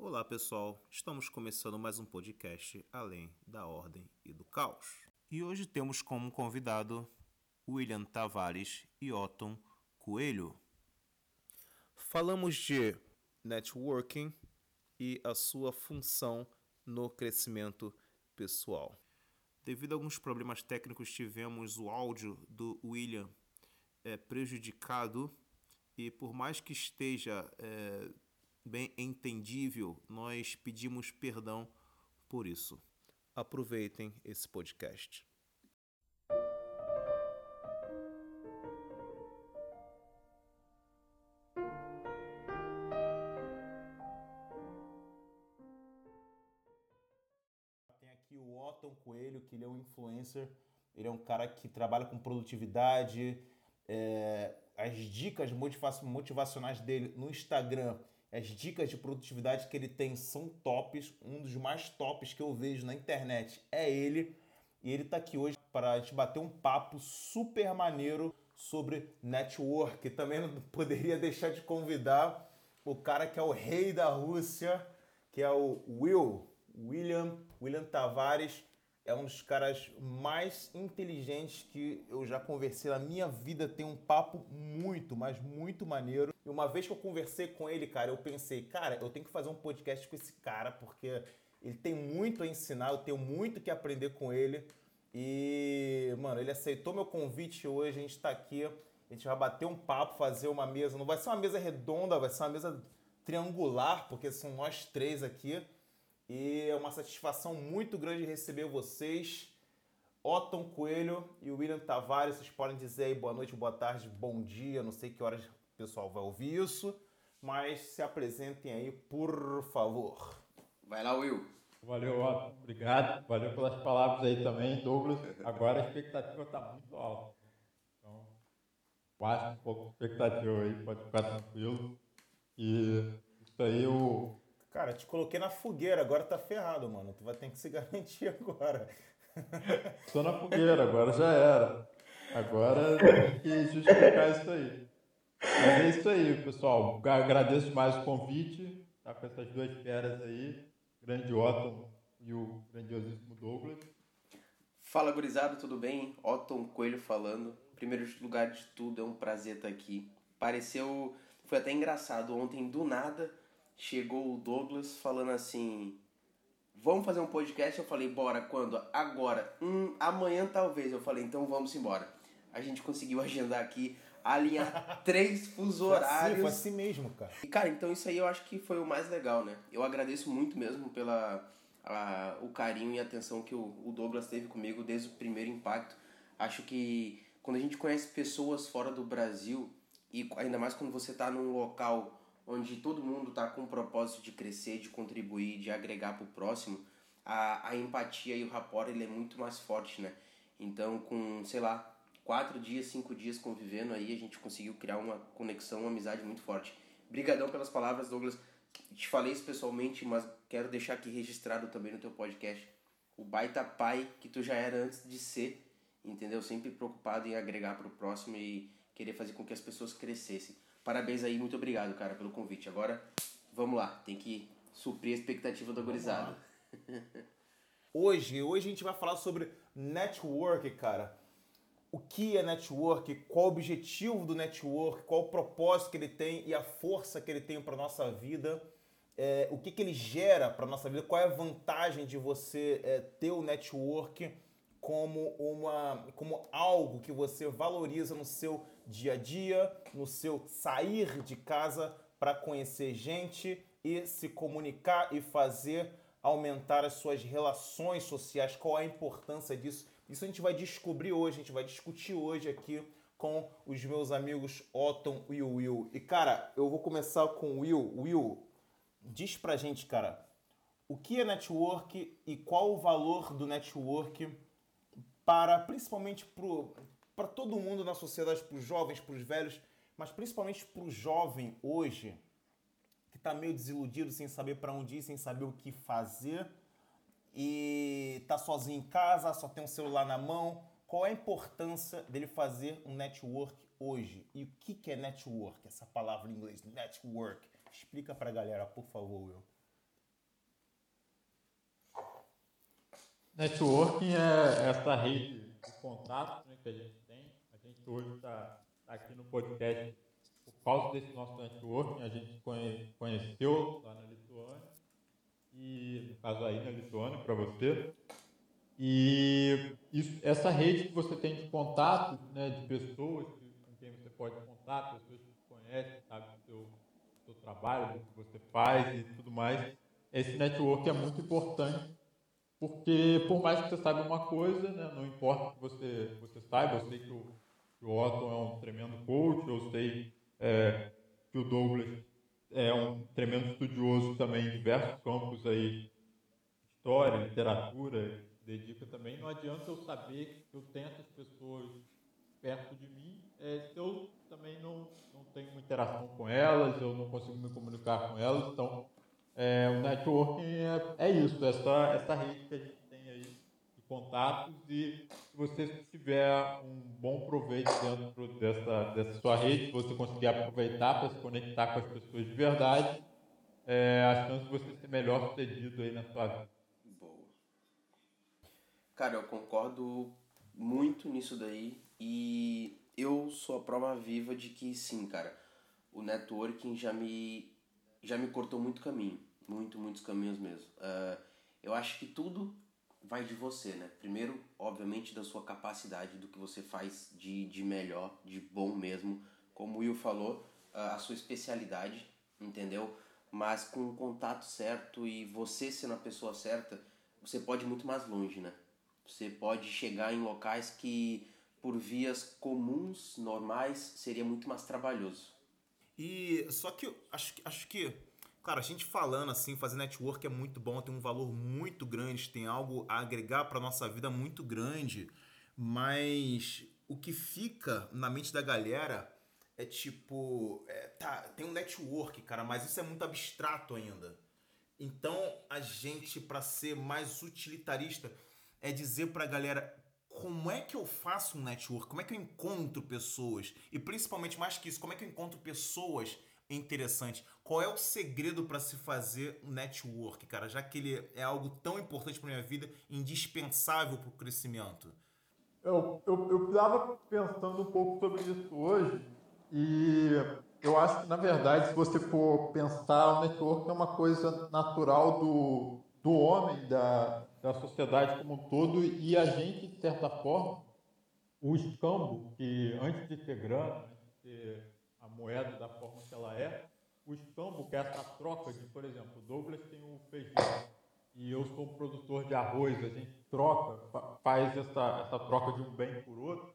Olá pessoal, estamos começando mais um podcast Além da Ordem e do Caos. E hoje temos como convidado William Tavares e Otton Coelho. Falamos de networking e a sua função no crescimento pessoal. Devido a alguns problemas técnicos, tivemos o áudio do William é, prejudicado e por mais que esteja é, bem entendível, nós pedimos perdão por isso. Aproveitem esse podcast. Tem aqui o Otton Coelho, que ele é um influencer. Ele é um cara que trabalha com produtividade. É, as dicas motivacionais dele no Instagram, as dicas de produtividade que ele tem são tops. Um dos mais tops que eu vejo na internet é ele. E ele está aqui hoje para a gente bater um papo super maneiro sobre network. Também não poderia deixar de convidar o cara que é o rei da Rússia, que é o Will, William, William Tavares é um dos caras mais inteligentes que eu já conversei na minha vida. Tem um papo muito, mas muito maneiro. E uma vez que eu conversei com ele, cara, eu pensei, cara, eu tenho que fazer um podcast com esse cara, porque ele tem muito a ensinar, eu tenho muito que aprender com ele. E, mano, ele aceitou meu convite hoje, a gente tá aqui, a gente vai bater um papo, fazer uma mesa. Não vai ser uma mesa redonda, vai ser uma mesa triangular, porque são nós três aqui. E é uma satisfação muito grande receber vocês. Otton Coelho e William Tavares, vocês podem dizer aí boa noite, boa tarde, bom dia, não sei que horas pessoal vai ouvir isso, mas se apresentem aí, por favor. Vai lá, Will. Valeu, Otton, obrigado, valeu pelas palavras aí também, Douglas. Agora a expectativa está muito alta. Então, baixa um pouco a expectativa aí, pode ficar tranquilo. E isso aí o Cara, te coloquei na fogueira, agora tá ferrado, mano. Tu vai ter que se garantir agora. Tô na fogueira, agora já era. Agora tem que justificar isso aí. Mas é isso aí, pessoal. Agradeço mais o convite. Tá com essas duas feras aí. Grande Otton e o grandiosíssimo Douglas. Fala, gurizada, tudo bem? Otton Coelho falando. Primeiro lugar de tudo, é um prazer estar aqui. Pareceu. Foi até engraçado ontem, do nada chegou o Douglas falando assim: Vamos fazer um podcast? Eu falei: Bora, quando? Agora. Hum, amanhã talvez. Eu falei: Então vamos embora. A gente conseguiu agendar aqui, alinhar três fuso horários. Foi assim, foi assim mesmo, cara. E, cara, então isso aí eu acho que foi o mais legal, né? Eu agradeço muito mesmo pela a, o carinho e atenção que o, o Douglas teve comigo desde o primeiro impacto. Acho que quando a gente conhece pessoas fora do Brasil, e ainda mais quando você está num local onde todo mundo está com o propósito de crescer, de contribuir, de agregar para o próximo, a, a empatia e o rapport ele é muito mais forte, né? Então, com, sei lá, quatro dias, cinco dias convivendo aí, a gente conseguiu criar uma conexão, uma amizade muito forte. Brigadão pelas palavras, Douglas. Te falei isso pessoalmente, mas quero deixar aqui registrado também no teu podcast o baita pai que tu já era antes de ser, entendeu? Sempre preocupado em agregar para o próximo e querer fazer com que as pessoas crescessem. Parabéns aí, muito obrigado, cara, pelo convite. Agora, vamos lá, tem que suprir a expectativa da gurizada. hoje, hoje a gente vai falar sobre network, cara. O que é network, qual o objetivo do network, qual o propósito que ele tem e a força que ele tem para nossa vida. É, o que, que ele gera para nossa vida, qual é a vantagem de você é, ter o network como, uma, como algo que você valoriza no seu dia a dia, no seu sair de casa para conhecer gente e se comunicar e fazer aumentar as suas relações sociais. Qual a importância disso? Isso a gente vai descobrir hoje, a gente vai discutir hoje aqui com os meus amigos Otton e Will. E cara, eu vou começar com o Will. Will, diz pra gente, cara, o que é network e qual o valor do network para principalmente para todo mundo na sociedade, para os jovens, para os velhos, mas principalmente para o jovem hoje, que está meio desiludido, sem saber para onde ir, sem saber o que fazer, e tá sozinho em casa, só tem um celular na mão. Qual é a importância dele fazer um network hoje? E o que, que é network? Essa palavra em inglês, network. Explica pra galera, por favor, Will. Networking é essa rede de contatos né, que a gente tem. A gente hoje está tá aqui no podcast por causa desse nosso networking. A gente conheceu lá na Lituânia e no caso aí na Lituânia, para você. E isso, essa rede que você tem de contatos, né, de pessoas com quem você pode contar, pessoas que você conhece, sabe do seu, seu trabalho, do que você faz e tudo mais, esse network é muito importante, porque por mais que você saiba uma coisa, né, não importa que você, você saiba, eu sei que o, que o Otton é um tremendo coach, eu sei é, que o Douglas é um tremendo estudioso também em diversos campos aí, história, literatura, dedica também. Não adianta eu saber que eu tenho essas pessoas perto de mim é, se eu também não, não tenho uma interação com elas, eu não consigo me comunicar com elas. Então, é, o networking é, é isso, essa, essa rede que a gente contatos e se você tiver um bom proveito dentro dessa, dessa sua rede, se você conseguir aproveitar para se conectar com as pessoas de verdade, é, a chance de você ser melhor sucedido aí na sua vida. Cara, eu concordo muito nisso daí e eu sou a prova viva de que sim, cara. O networking já me já me cortou muito caminho, muito, muitos caminhos mesmo. Uh, eu acho que tudo vai de você, né? Primeiro, obviamente, da sua capacidade, do que você faz de, de melhor, de bom mesmo. Como o Will falou, a sua especialidade, entendeu? Mas com o contato certo e você sendo a pessoa certa, você pode ir muito mais longe, né? Você pode chegar em locais que, por vias comuns, normais, seria muito mais trabalhoso. E só que acho, acho que, cara, a gente falando assim, fazer network é muito bom, tem um valor muito grande, tem algo a agregar para nossa vida muito grande, mas o que fica na mente da galera é tipo, é, tá, tem um network, cara, mas isso é muito abstrato ainda. Então a gente, para ser mais utilitarista, é dizer para a galera como é que eu faço um network, como é que eu encontro pessoas e principalmente mais que isso, como é que eu encontro pessoas interessantes. Qual é o segredo para se fazer um network, cara? Já que ele é algo tão importante para minha vida, indispensável para o crescimento. Eu, eu, eu estava pensando um pouco sobre isso hoje e eu acho que, na verdade, se você for pensar, o network é uma coisa natural do, do homem, da, da sociedade como um todo e a gente, de certa forma, o escambo, que antes de ter grana, antes de a moeda da forma que ela é, o escambo, que é essa troca de, por exemplo, o Douglas tem o feijão e eu sou um produtor de arroz, a gente troca, faz essa, essa troca de um bem por outro,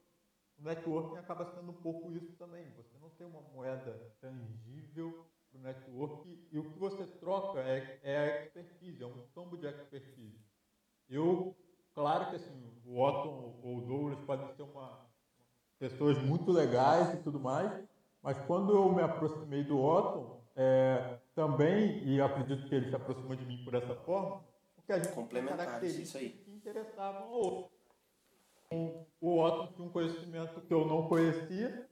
o networking acaba sendo um pouco isso também. Você não tem uma moeda tangível para o network e o que você troca é, é a expertise, é um campo de expertise. Eu, claro que assim, o Otton ou o Douglas podem ser uma, pessoas muito legais e tudo mais, mas quando eu me aproximei do Otton, é, também, e acredito que ele se aproximou de mim por essa forma, porque a gente tem características que interessavam ao outro. O Otton tinha um conhecimento que eu não conhecia,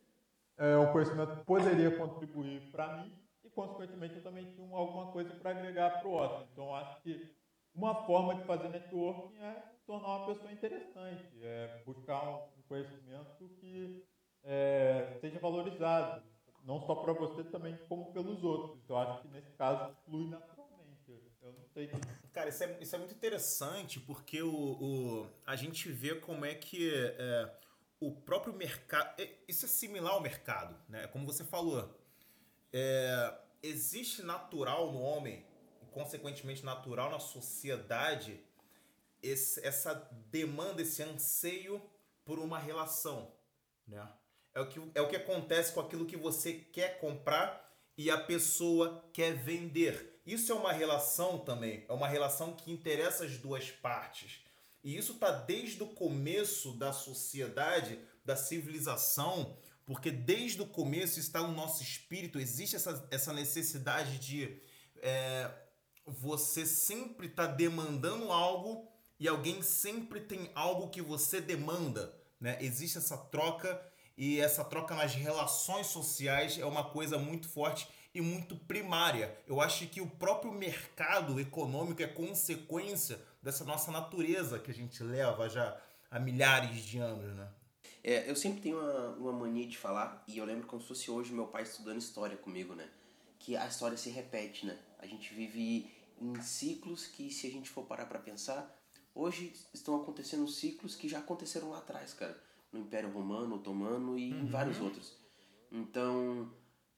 é, um conhecimento que poderia contribuir para mim, e consequentemente eu também tinha alguma coisa para agregar para o Otton. Então acho que uma forma de fazer networking é tornar uma pessoa interessante, é buscar um conhecimento que é, seja valorizado, não só para você também, como pelos outros. Eu acho que nesse caso flui naturalmente. Eu não sei. Cara, isso é, isso é muito interessante porque o, o, a gente vê como é que é, o próprio mercado. É, isso é similar ao mercado, né? Como você falou. É, existe natural no homem consequentemente natural na sociedade esse, essa demanda, esse anseio por uma relação, né? É o, que, é o que acontece com aquilo que você quer comprar e a pessoa quer vender. Isso é uma relação também, é uma relação que interessa as duas partes. E isso está desde o começo da sociedade, da civilização, porque desde o começo está no nosso espírito, existe essa, essa necessidade de é, você sempre está demandando algo e alguém sempre tem algo que você demanda, né? Existe essa troca e essa troca nas relações sociais é uma coisa muito forte e muito primária. Eu acho que o próprio mercado econômico é consequência dessa nossa natureza que a gente leva já há milhares de anos, né? É, eu sempre tenho uma, uma mania de falar, e eu lembro como se fosse hoje meu pai estudando história comigo, né? Que a história se repete, né? A gente vive em ciclos que, se a gente for parar para pensar, hoje estão acontecendo ciclos que já aconteceram lá atrás, cara. No Império Romano, Otomano e uhum. em vários outros. Então,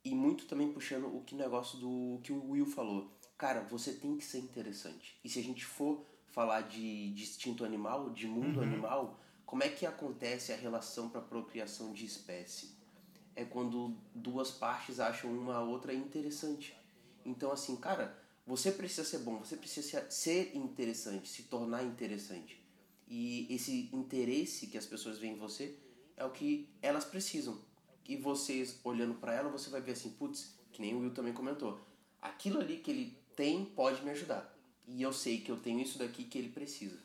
e muito também puxando o que negócio do que o Will falou. Cara, você tem que ser interessante. E se a gente for falar de, de instinto animal, de mundo uhum. animal, como é que acontece a relação para procriação de espécie? É quando duas partes acham uma a outra interessante. Então, assim, cara, você precisa ser bom, você precisa ser interessante, se tornar interessante. E esse interesse que as pessoas veem em você é o que elas precisam. E vocês, olhando para ela, você vai ver assim, putz, que nem o Will também comentou, aquilo ali que ele tem pode me ajudar. E eu sei que eu tenho isso daqui que ele precisa.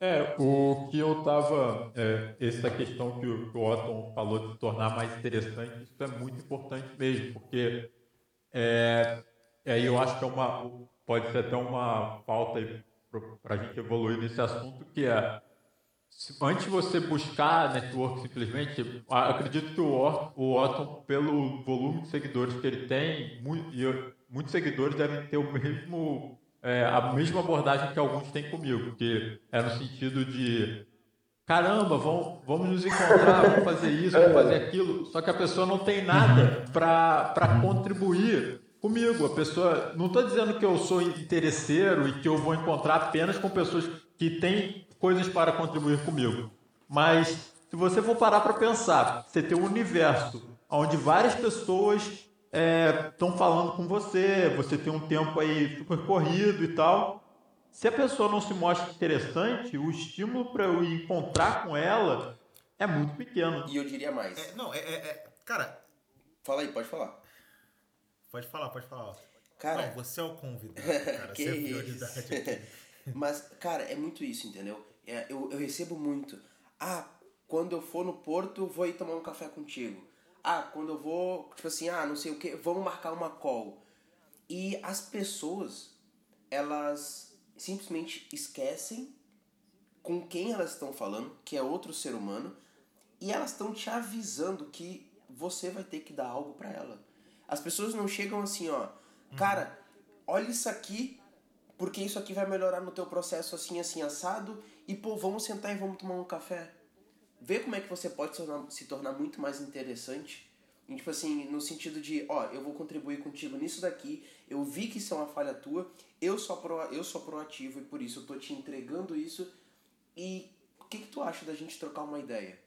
É, o que eu tava. É, essa questão que o, Otton falou de tornar mais interessante, isso é muito importante mesmo, porque é, aí eu acho que é uma. Pode ser até uma falta para a gente evoluir nesse assunto, que é antes de você buscar network simplesmente, acredito que o, o Otton, pelo volume de seguidores que ele tem, muito, muitos seguidores devem ter o mesmo é, a mesma abordagem que alguns têm comigo, que é no sentido de caramba, vamos, vamos nos encontrar, vamos fazer isso, vamos fazer aquilo, só que a pessoa não tem nada para contribuir comigo. A pessoa. Não estou dizendo que eu sou interesseiro e que eu vou encontrar apenas com pessoas que têm coisas para contribuir comigo. Mas se você for parar para pensar, você tem um universo onde várias pessoas estão é, falando com você, você tem um tempo aí super corrido e tal. Se a pessoa não se mostra interessante, o estímulo para eu encontrar com ela é muito pequeno. E eu diria mais. É, não, é, é, é, Cara. Fala aí, pode falar. Pode falar, pode falar. Cara, não, você é o convidado, cara. que você é a prioridade. Mas, cara, é muito isso, entendeu? É, eu, eu recebo muito. Ah, quando eu for no Porto, vou ir tomar um café contigo. Ah, quando eu vou, tipo assim, ah, não sei o que, vamos marcar uma call. E as pessoas, elas simplesmente esquecem com quem elas estão falando, que é outro ser humano, e elas estão te avisando que você vai ter que dar algo para ela. As pessoas não chegam assim, ó, cara, olha isso aqui, porque isso aqui vai melhorar no teu processo assim, assim, assado, e pô, vamos sentar e vamos tomar um café ver como é que você pode se tornar, se tornar muito mais interessante. E, tipo assim, no sentido de, ó, eu vou contribuir contigo nisso daqui, eu vi que isso é uma falha tua, eu sou, pro, eu sou proativo e por isso eu tô te entregando isso. E o que, que tu acha da gente trocar uma ideia?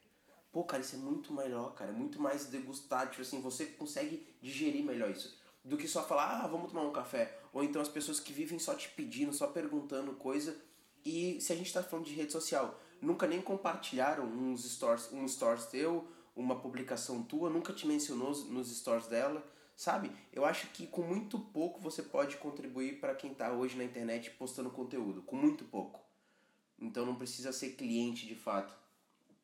Pô, cara, isso é muito melhor, cara, é muito mais degustado, tipo assim, você consegue digerir melhor isso. Do que só falar, ah, vamos tomar um café. Ou então as pessoas que vivem só te pedindo, só perguntando coisa. E se a gente tá falando de rede social, nunca nem compartilharam uns stories, um stories teu, uma publicação tua, nunca te mencionou nos stories dela, sabe? Eu acho que com muito pouco você pode contribuir para quem está hoje na internet postando conteúdo, com muito pouco. Então não precisa ser cliente de fato.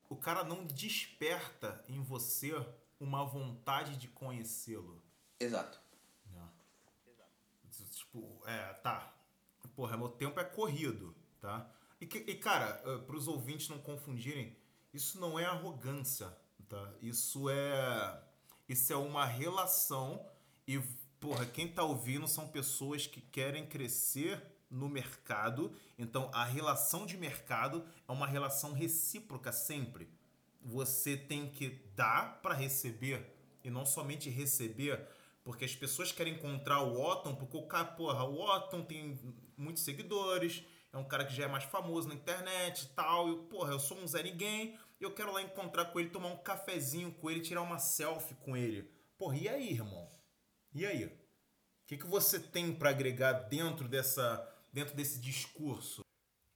O cara não desperta em você uma vontade de conhecê-lo. Exato. Tipo, é, tá. Porra, meu tempo é corrido, tá? E, e cara, uh, para os ouvintes não confundirem, isso não é arrogância, tá? Isso é isso é uma relação e porra, quem tá ouvindo são pessoas que querem crescer no mercado. Então, a relação de mercado é uma relação recíproca sempre. Você tem que dar para receber e não somente receber, porque as pessoas querem encontrar o Otton, porque o cara, porra, o Otton tem muitos seguidores, é um cara que já é mais famoso na internet e tal. E, porra, eu sou um Zé Ninguém. Eu quero lá encontrar com ele, tomar um cafezinho com ele, tirar uma selfie com ele. Porra, e aí, irmão? E aí? O que, que você tem para agregar dentro dessa dentro desse discurso?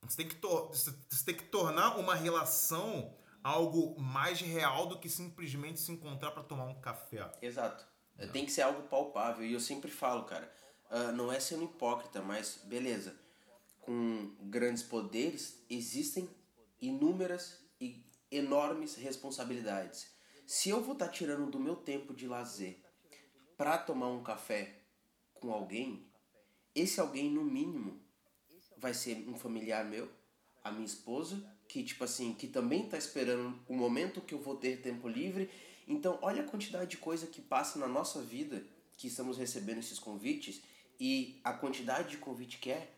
Você tem, que você tem que tornar uma relação algo mais real do que simplesmente se encontrar para tomar um café. Exato. Não. Tem que ser algo palpável. E eu sempre falo, cara, uh, não é sendo hipócrita, mas beleza com grandes poderes, existem inúmeras e enormes responsabilidades. Se eu vou estar tá tirando do meu tempo de lazer para tomar um café com alguém, esse alguém, no mínimo, vai ser um familiar meu, a minha esposa, que, tipo assim, que também tá esperando o momento que eu vou ter tempo livre. Então, olha a quantidade de coisa que passa na nossa vida que estamos recebendo esses convites e a quantidade de convite que é.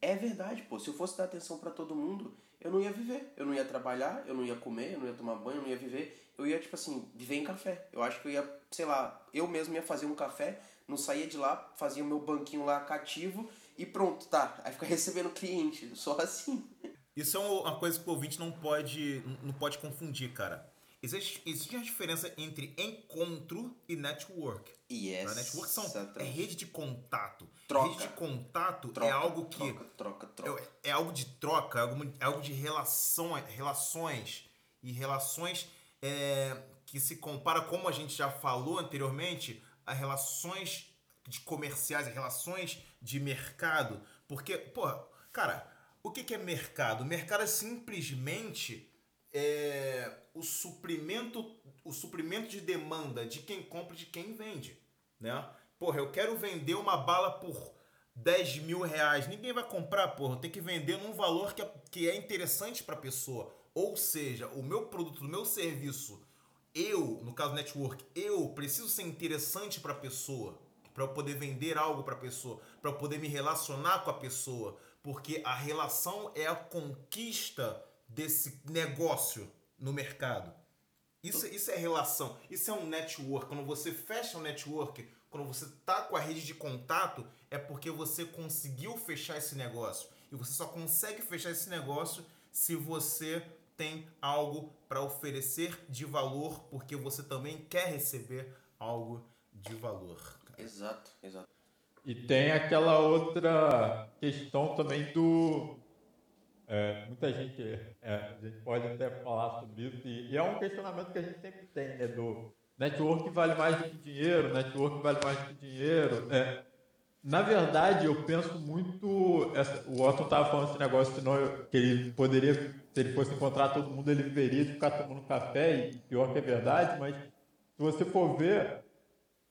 É verdade, pô. Se eu fosse dar atenção para todo mundo, eu não ia viver. Eu não ia trabalhar, eu não ia comer, eu não ia tomar banho, eu não ia viver. Eu ia, tipo assim, viver em café. Eu acho que eu ia, sei lá, eu mesmo ia fazer um café, não saía de lá, fazia o meu banquinho lá cativo e pronto, tá. Aí fica recebendo cliente, só assim. Isso é uma coisa que o ouvinte não pode, não pode confundir, cara. Existe, existe uma diferença entre encontro e network. Yes, tá? Network são, é rede de contato. Troca. Rede de contato troca, é algo que. Troca, troca, troca. É, é, algo de troca, é algo, é algo de relação, relações. E relações é, que se compara, como a gente já falou anteriormente, a relações de comerciais, relações de mercado. Porque, pô, cara, o que, que é mercado? Mercado é simplesmente é, o suprimento o suprimento de demanda de quem compra e de quem vende, né? Porra, eu quero vender uma bala por 10 mil reais. Ninguém vai comprar, porra. Eu tenho que vender num valor que é, que é interessante para a pessoa. Ou seja, o meu produto, o meu serviço, eu, no caso network, eu preciso ser interessante para a pessoa, para eu poder vender algo para a pessoa, para eu poder me relacionar com a pessoa, porque a relação é a conquista desse negócio no mercado. Isso, isso é relação, isso é um network. Quando você fecha um network, quando você tá com a rede de contato, é porque você conseguiu fechar esse negócio. E você só consegue fechar esse negócio se você tem algo para oferecer de valor, porque você também quer receber algo de valor. Exato, exato. E tem aquela outra questão também do é, muita gente, é, a gente pode até falar sobre isso, e, e, é um questionamento que a gente sempre tem, né, do network vale mais do que dinheiro, network vale mais do que dinheiro. É, na verdade, eu penso muito, essa, o Otton estava falando esse negócio, senão eu, que ele poderia, se ele fosse encontrar todo mundo, ele viveria de ficar tomando café, e pior que é verdade, mas se você for ver,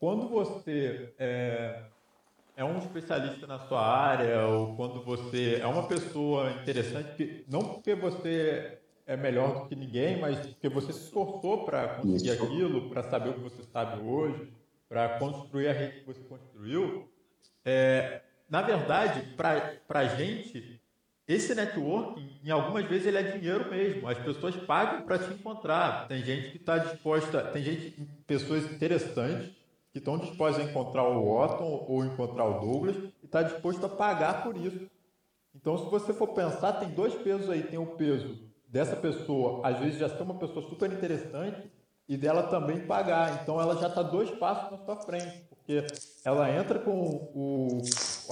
quando você é, é um especialista na sua área ou quando você é uma pessoa interessante, que, não porque você é melhor do que ninguém, mas porque você se esforçou para conseguir Isso. aquilo, para saber o que você sabe hoje, para construir a rede que você construiu. É, na verdade, para a gente, esse networking, em algumas vezes, ele é dinheiro mesmo. As pessoas pagam para te encontrar. Tem gente que está disposta, tem gente, pessoas interessantes que estão dispostos a encontrar o Otton ou encontrar o Douglas e está disposto a pagar por isso. Então, se você for pensar, tem dois pesos aí. Tem o peso dessa pessoa, às vezes já ser uma pessoa super interessante, e dela também pagar. Então, ela já está dois passos na sua frente, porque ela entra com o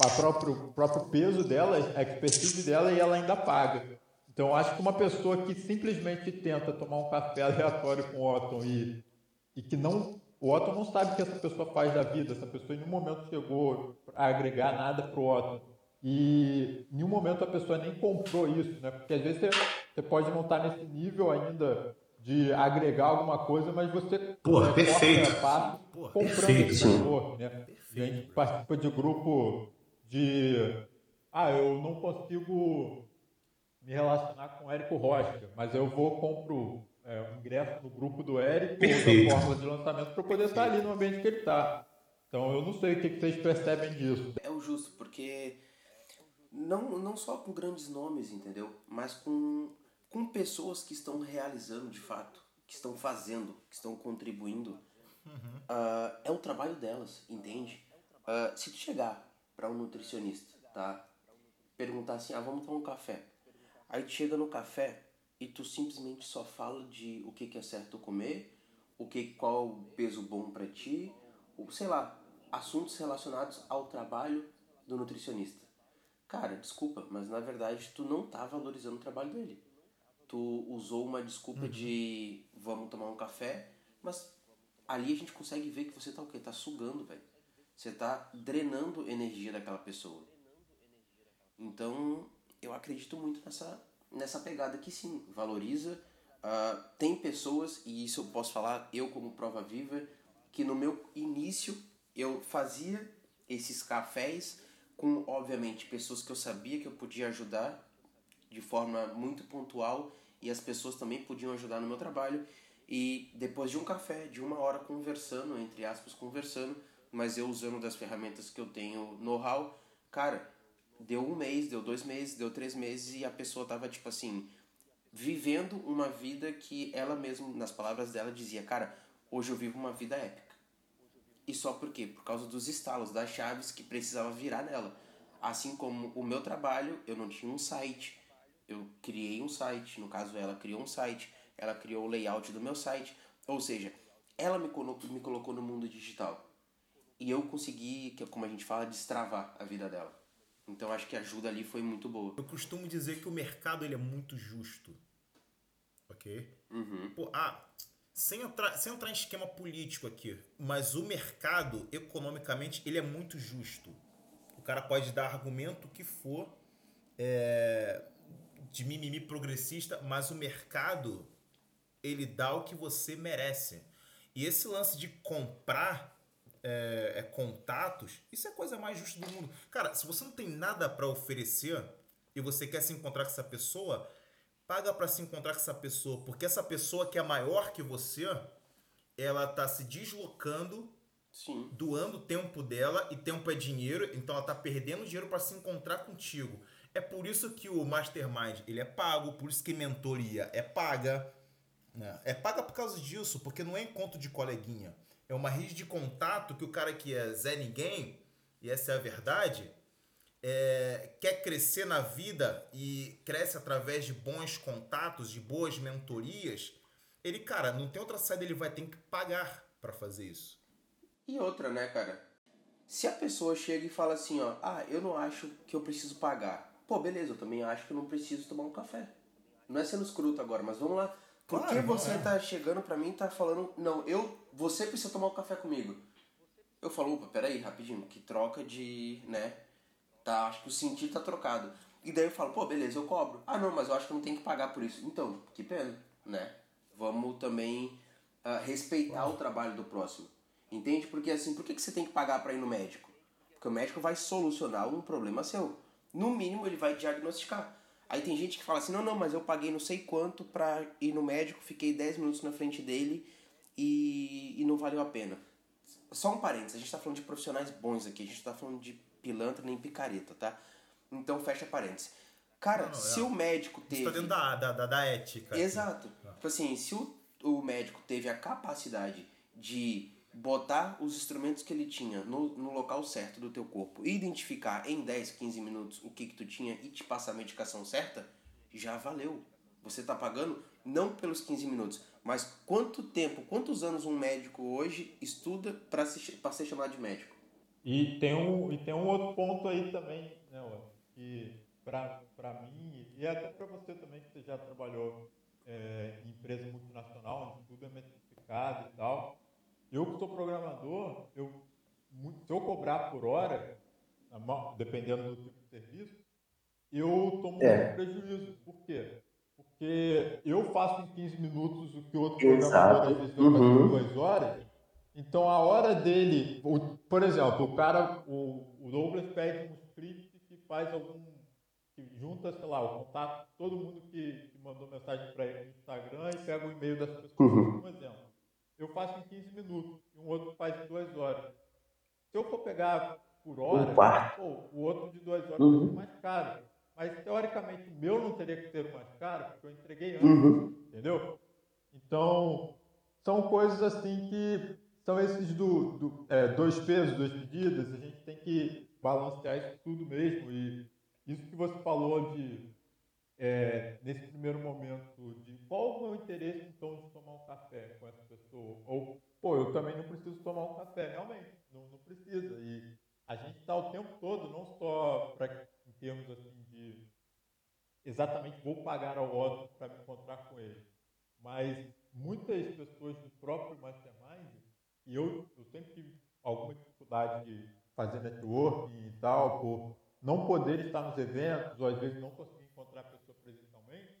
a próprio, próprio peso dela, a expertise dela, e ela ainda paga. Então, acho que uma pessoa que simplesmente tenta tomar um café aleatório com o Otton e, e que não o Otto não sabe o que essa pessoa faz da vida. Essa pessoa em nenhum momento chegou a agregar nada para o Otto. E em nenhum momento a pessoa nem comprou isso, né? Porque às vezes você, você pode não estar nesse nível ainda de agregar alguma coisa, mas você Porra, né, perfeito. Passo, Porra, comprando perfeito, esse valor, né? Perfeito. A gente participa de grupo de ah, eu não consigo me relacionar com o Érico Rocha, mas eu vou compro é, um ingresso no grupo do Eric ou da fórmula de lançamento para poder estar ali no ambiente que ele está. Então eu não sei o que, vocês percebem disso. É o justo, porque não, não só com grandes nomes, entendeu? Mas com, com pessoas que estão realizando de fato, que estão fazendo, que estão contribuindo. Uhum. Uh, é o trabalho delas, entende? Uh, se tu chegar para um nutricionista, tá? Perguntar assim, ah, vamos tomar um café. Aí tu chega no café, e tu simplesmente só fala de o que, que é certo comer, o que qual o peso bom para ti, ou sei lá, assuntos relacionados ao trabalho do nutricionista. Cara, desculpa, mas na verdade tu não tá valorizando o trabalho dele. Tu usou uma desculpa uhum. de vamos tomar um café, mas ali a gente consegue ver que você tá o quê? Tá sugando, velho. Você tá drenando energia daquela pessoa. Então, eu acredito muito nessa nessa pegada que sim, valoriza. Uh, tem pessoas, e isso eu posso falar, eu como prova viva, que no meu início eu fazia esses cafés com, obviamente, pessoas que eu sabia que eu podia ajudar de forma muito pontual e as pessoas também podiam ajudar no meu trabalho. E depois de um café, de uma hora conversando, entre aspas, conversando, mas eu usando das ferramentas que eu tenho know-how, cara, deu um mês, deu dois meses, deu três meses e a pessoa tava tipo assim, vivendo uma vida que ela mesma, nas palavras dela, dizia: Cara, hoje eu vivo uma vida épica. E só por quê? Por causa dos estalos, das chaves que precisava virar nela. Assim como o meu trabalho, eu não tinha um site. Eu criei um site, no caso ela criou um site, ela criou o layout do meu site. Ou seja, ela me colocou, me colocou no mundo digital. E eu consegui, como a gente fala, destravar a vida dela. Então acho que a ajuda ali foi muito boa. Eu costumo dizer que o mercado ele é muito justo. Ok? Uhum. Pô, ah, sem entrar, sem entrar em esquema político aqui, mas o mercado, economicamente, ele é muito justo. O cara pode dar argumento que for é, de mimimi progressista, mas o mercado, ele dá o que você merece. E esse lance de comprar é, é, contatos, isso é a coisa mais justa do mundo. Cara, se você não tem nada para oferecer e você quer se encontrar com essa pessoa, paga para se encontrar com essa pessoa, porque essa pessoa que é maior que você, ela tá se deslocando, Sim. doando tempo dela e tempo é dinheiro, então ela tá perdendo dinheiro para se encontrar contigo. É por isso que o mastermind ele é pago, por isso que mentoria é paga. Né? É paga por causa disso, porque não é encontro de coleguinha é uma rede de contato que o cara que é Zé Ninguém, e essa é a verdade, é, quer crescer na vida e cresce através de bons contatos, de boas mentorias, ele, cara, não tem outra saída, ele vai ter que pagar para fazer isso. E outra, né, cara? Se a pessoa chega e fala assim, ó, ah, eu não acho que eu preciso pagar. Pô, beleza, eu também acho que eu não preciso tomar um café. Não é sendo escroto agora, mas vamos lá. Por Claro, que você é. tá chegando pra mim e tá falando, não, eu, você precisa tomar um café comigo? Eu falo, opa, peraí, rapidinho, que troca de, né? Tá, acho que o sentido tá trocado. E daí eu falo, pô, beleza, eu cobro. Ah, não, mas eu acho que eu não tenho que pagar por isso. Então, que pena, né? Vamos também ah, respeitar o trabalho do próximo. Entende? Porque assim, por que, que você tem que pagar pra ir no médico? Porque o médico vai solucionar um problema seu. No mínimo, ele vai diagnosticar. Aí tem gente que fala assim, não, não, mas eu paguei não sei quanto pra ir no médico, fiquei 10 minutos na frente dele e, e não valeu a pena. Só um parênteses, a gente tá falando de profissionais bons aqui, a gente tá falando de pilantra nem picareta, tá? Então fecha parênteses. Cara, Não, se é. o médico Isso teve... tá dentro da, da, da, da ética. Exato. Tipo assim, se o, o médico teve a capacidade de botar os instrumentos que ele tinha no, no local certo do teu corpo identificar em 10, 15 minutos o que que tu tinha e te passar a medicação certa, já valeu. Você tá pagando não pelos 15 minutos, mas quanto tempo, quantos anos um médico hoje estuda para se, ser chamado de médico? E tem um, e tem um outro ponto aí também, né, que pra mim, e até pra você também, que você já trabalhou é, em empresa multinacional, onde tudo é metrificado e tal. Eu que sou programador, eu, se eu cobrar por hora, dependendo do tipo de serviço, eu tomo É. um prejuízo. Por quê? Porque eu faço em 15 minutos o que outro programador às vezes vai fazer em Uhum. duas horas. Então a hora dele, por exemplo, o cara, o, o Douglas pede um script que faz algum, que junta, sei lá, o contato todo mundo que, que mandou mensagem para ele no Instagram e pega o e-mail das pessoas, Uhum. um exemplo. Eu faço em 15 minutos e um outro faz em duas horas. Se eu for pegar por hora, pô, o outro de duas horas Uhum. ser mais caro. Mas teoricamente o meu não teria que ser mais caro, porque eu entreguei antes. Uhum. Entendeu? Então, são coisas assim que são esses do, do- é, dois pesos, duas medidas. A gente tem que balancear isso tudo mesmo. E isso que você falou de, é, nesse primeiro momento, de qual o meu interesse então de tomar um café com essa pessoa? Ou, pô, eu também não preciso tomar um café. Realmente, não, não precisa. E a gente está o tempo todo, não só pra, em termos assim de exatamente vou pagar ao outro para me encontrar com ele. Mas muitas pessoas do próprio Mastermind, e eu, eu sempre tive alguma dificuldade de fazer networking e tal, por não poder estar nos eventos, ou às vezes não conseguir encontrar a pessoa presencialmente,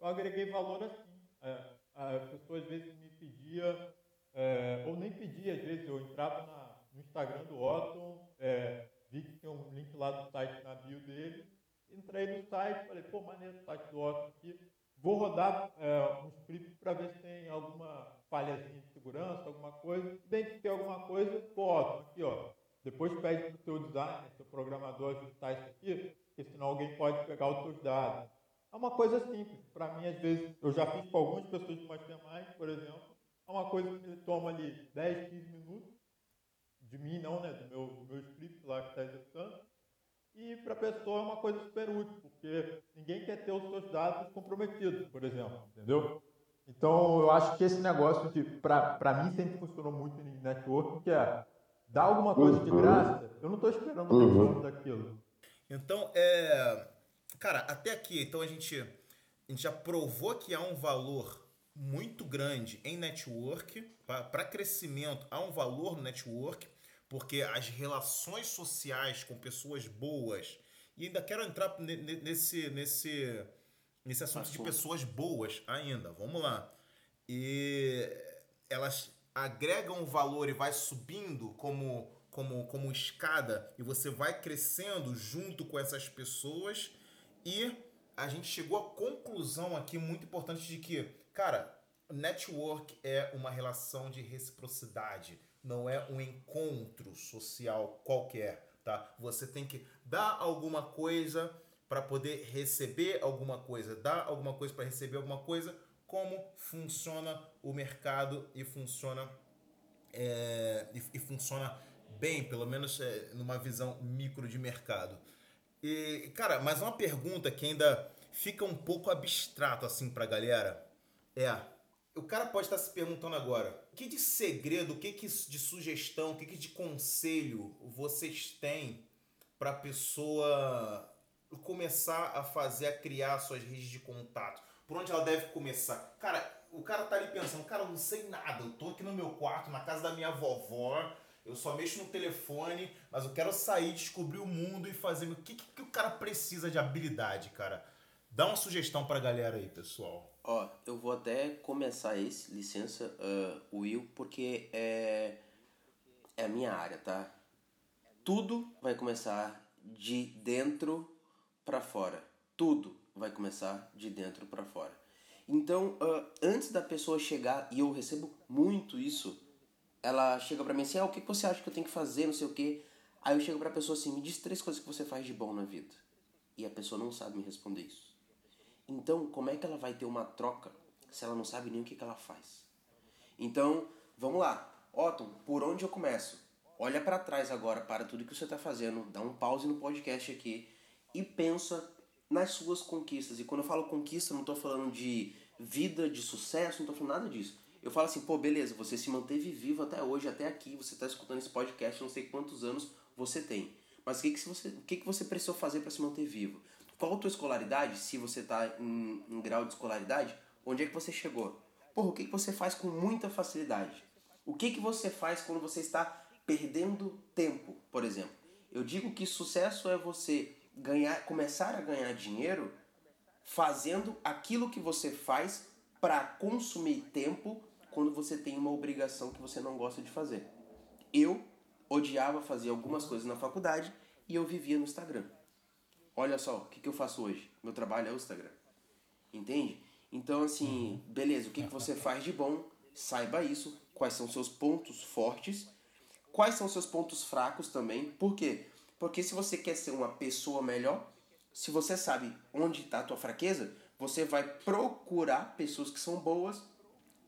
eu agreguei valor assim. É, a pessoa às vezes me pedia, é, ou nem pedia, às vezes eu entrava na, no Instagram do Otton, é, vi que tinha um link lá do site na bio dele, entrei no site, falei, pô, maneiro o site do Otton aqui, vou rodar é, um script para ver se tem alguma falhazinha de segurança, alguma coisa, identifiquei alguma coisa, pô, Otton, aqui ó, depois pede para o teu designer, seu programador ajustar isso aqui, porque senão alguém pode pegar os seus dados. É uma coisa simples. Para mim, às vezes, eu já fiz com algumas pessoas de Mastermind, por exemplo, é uma coisa que toma ali 10, 15 minutos, de mim não, né, do meu, do meu script lá que está executando, e para a pessoa é uma coisa super útil, porque ninguém quer ter os seus dados comprometidos, por exemplo, entendeu? Então, eu acho que esse negócio de, para mim, sempre funcionou muito em network, que é dar alguma coisa de graça, eu não estou esperando uhum. daquilo. Então, é, cara, até aqui, então a gente, a gente já provou que há um valor muito grande em network, para crescimento há um valor no network, porque as relações sociais com pessoas boas, e ainda quero entrar nesse, nesse, nesse assunto, assunto. de pessoas boas ainda, vamos lá. E elas agregam valor e vai subindo como como, como escada e você vai crescendo junto com essas pessoas e a gente chegou à conclusão aqui muito importante de que, cara, network é uma relação de reciprocidade, não é um encontro social qualquer, tá? Você tem que dar alguma coisa para poder receber alguma coisa, dar alguma coisa para receber alguma coisa, como funciona o mercado e funciona é, e, e funciona bem, pelo menos é, numa visão micro de mercado. E, cara, mas uma pergunta que ainda fica um pouco abstrato assim pra galera é: o cara pode estar se perguntando agora, o que de segredo, o que, que de sugestão, o que, que de conselho vocês têm para a pessoa começar a fazer, a criar suas redes de contato? Por onde ela deve começar? Cara, o cara tá ali pensando, cara, eu não sei nada, eu tô aqui no meu quarto, na casa da minha vovó, eu só mexo no telefone, mas eu quero sair, descobrir o mundo e fazer. O que, que, o cara precisa de habilidade, cara? Dá uma sugestão pra galera aí, pessoal. Ó, eu vou até começar esse, licença, uh, Will, porque é, é a minha área, tá? Tudo vai começar de dentro para fora. Tudo vai começar de dentro para fora. Então, uh, antes da pessoa chegar, e eu recebo muito isso ela chega para mim assim, ah, o que você acha que eu tenho que fazer, não sei o quê. Aí eu chego pra pessoa assim, me diz três coisas que você faz de bom na vida. E a pessoa não sabe me responder isso. Então, como é que ela vai ter uma troca se ela não sabe nem o que, que ela faz? Então, vamos lá. Otton, por onde eu começo? Olha para trás agora para tudo que você está fazendo, dá um pause no podcast aqui e pensa nas suas conquistas. E quando eu falo conquista, não estou falando de vida, de sucesso, não estou falando nada disso eu falo assim, pô, beleza, você se manteve vivo até hoje, até aqui, você está escutando esse podcast, não sei quantos anos você tem. Mas o que, que, você, o que, que você precisou fazer para se manter vivo? Qual a tua escolaridade, se você está em, em grau de escolaridade, onde é que você chegou? Porra, o que, que você faz com muita facilidade? O que, que você faz quando você está perdendo tempo, por exemplo? Eu digo que sucesso é você ganhar, começar a ganhar dinheiro fazendo aquilo que você faz para consumir tempo quando você tem uma obrigação que você não gosta de fazer. Eu odiava fazer algumas coisas na faculdade e eu vivia no Instagram. Olha só, o que, que eu faço hoje? Meu trabalho é o Instagram. Entende? Então, assim, uhum. beleza, o que, que você faz de bom? Saiba isso. Quais são seus pontos fortes? Quais são seus pontos fracos também? Por quê? Porque se você quer ser uma pessoa melhor, se você sabe onde está a tua fraqueza, você vai procurar pessoas que são boas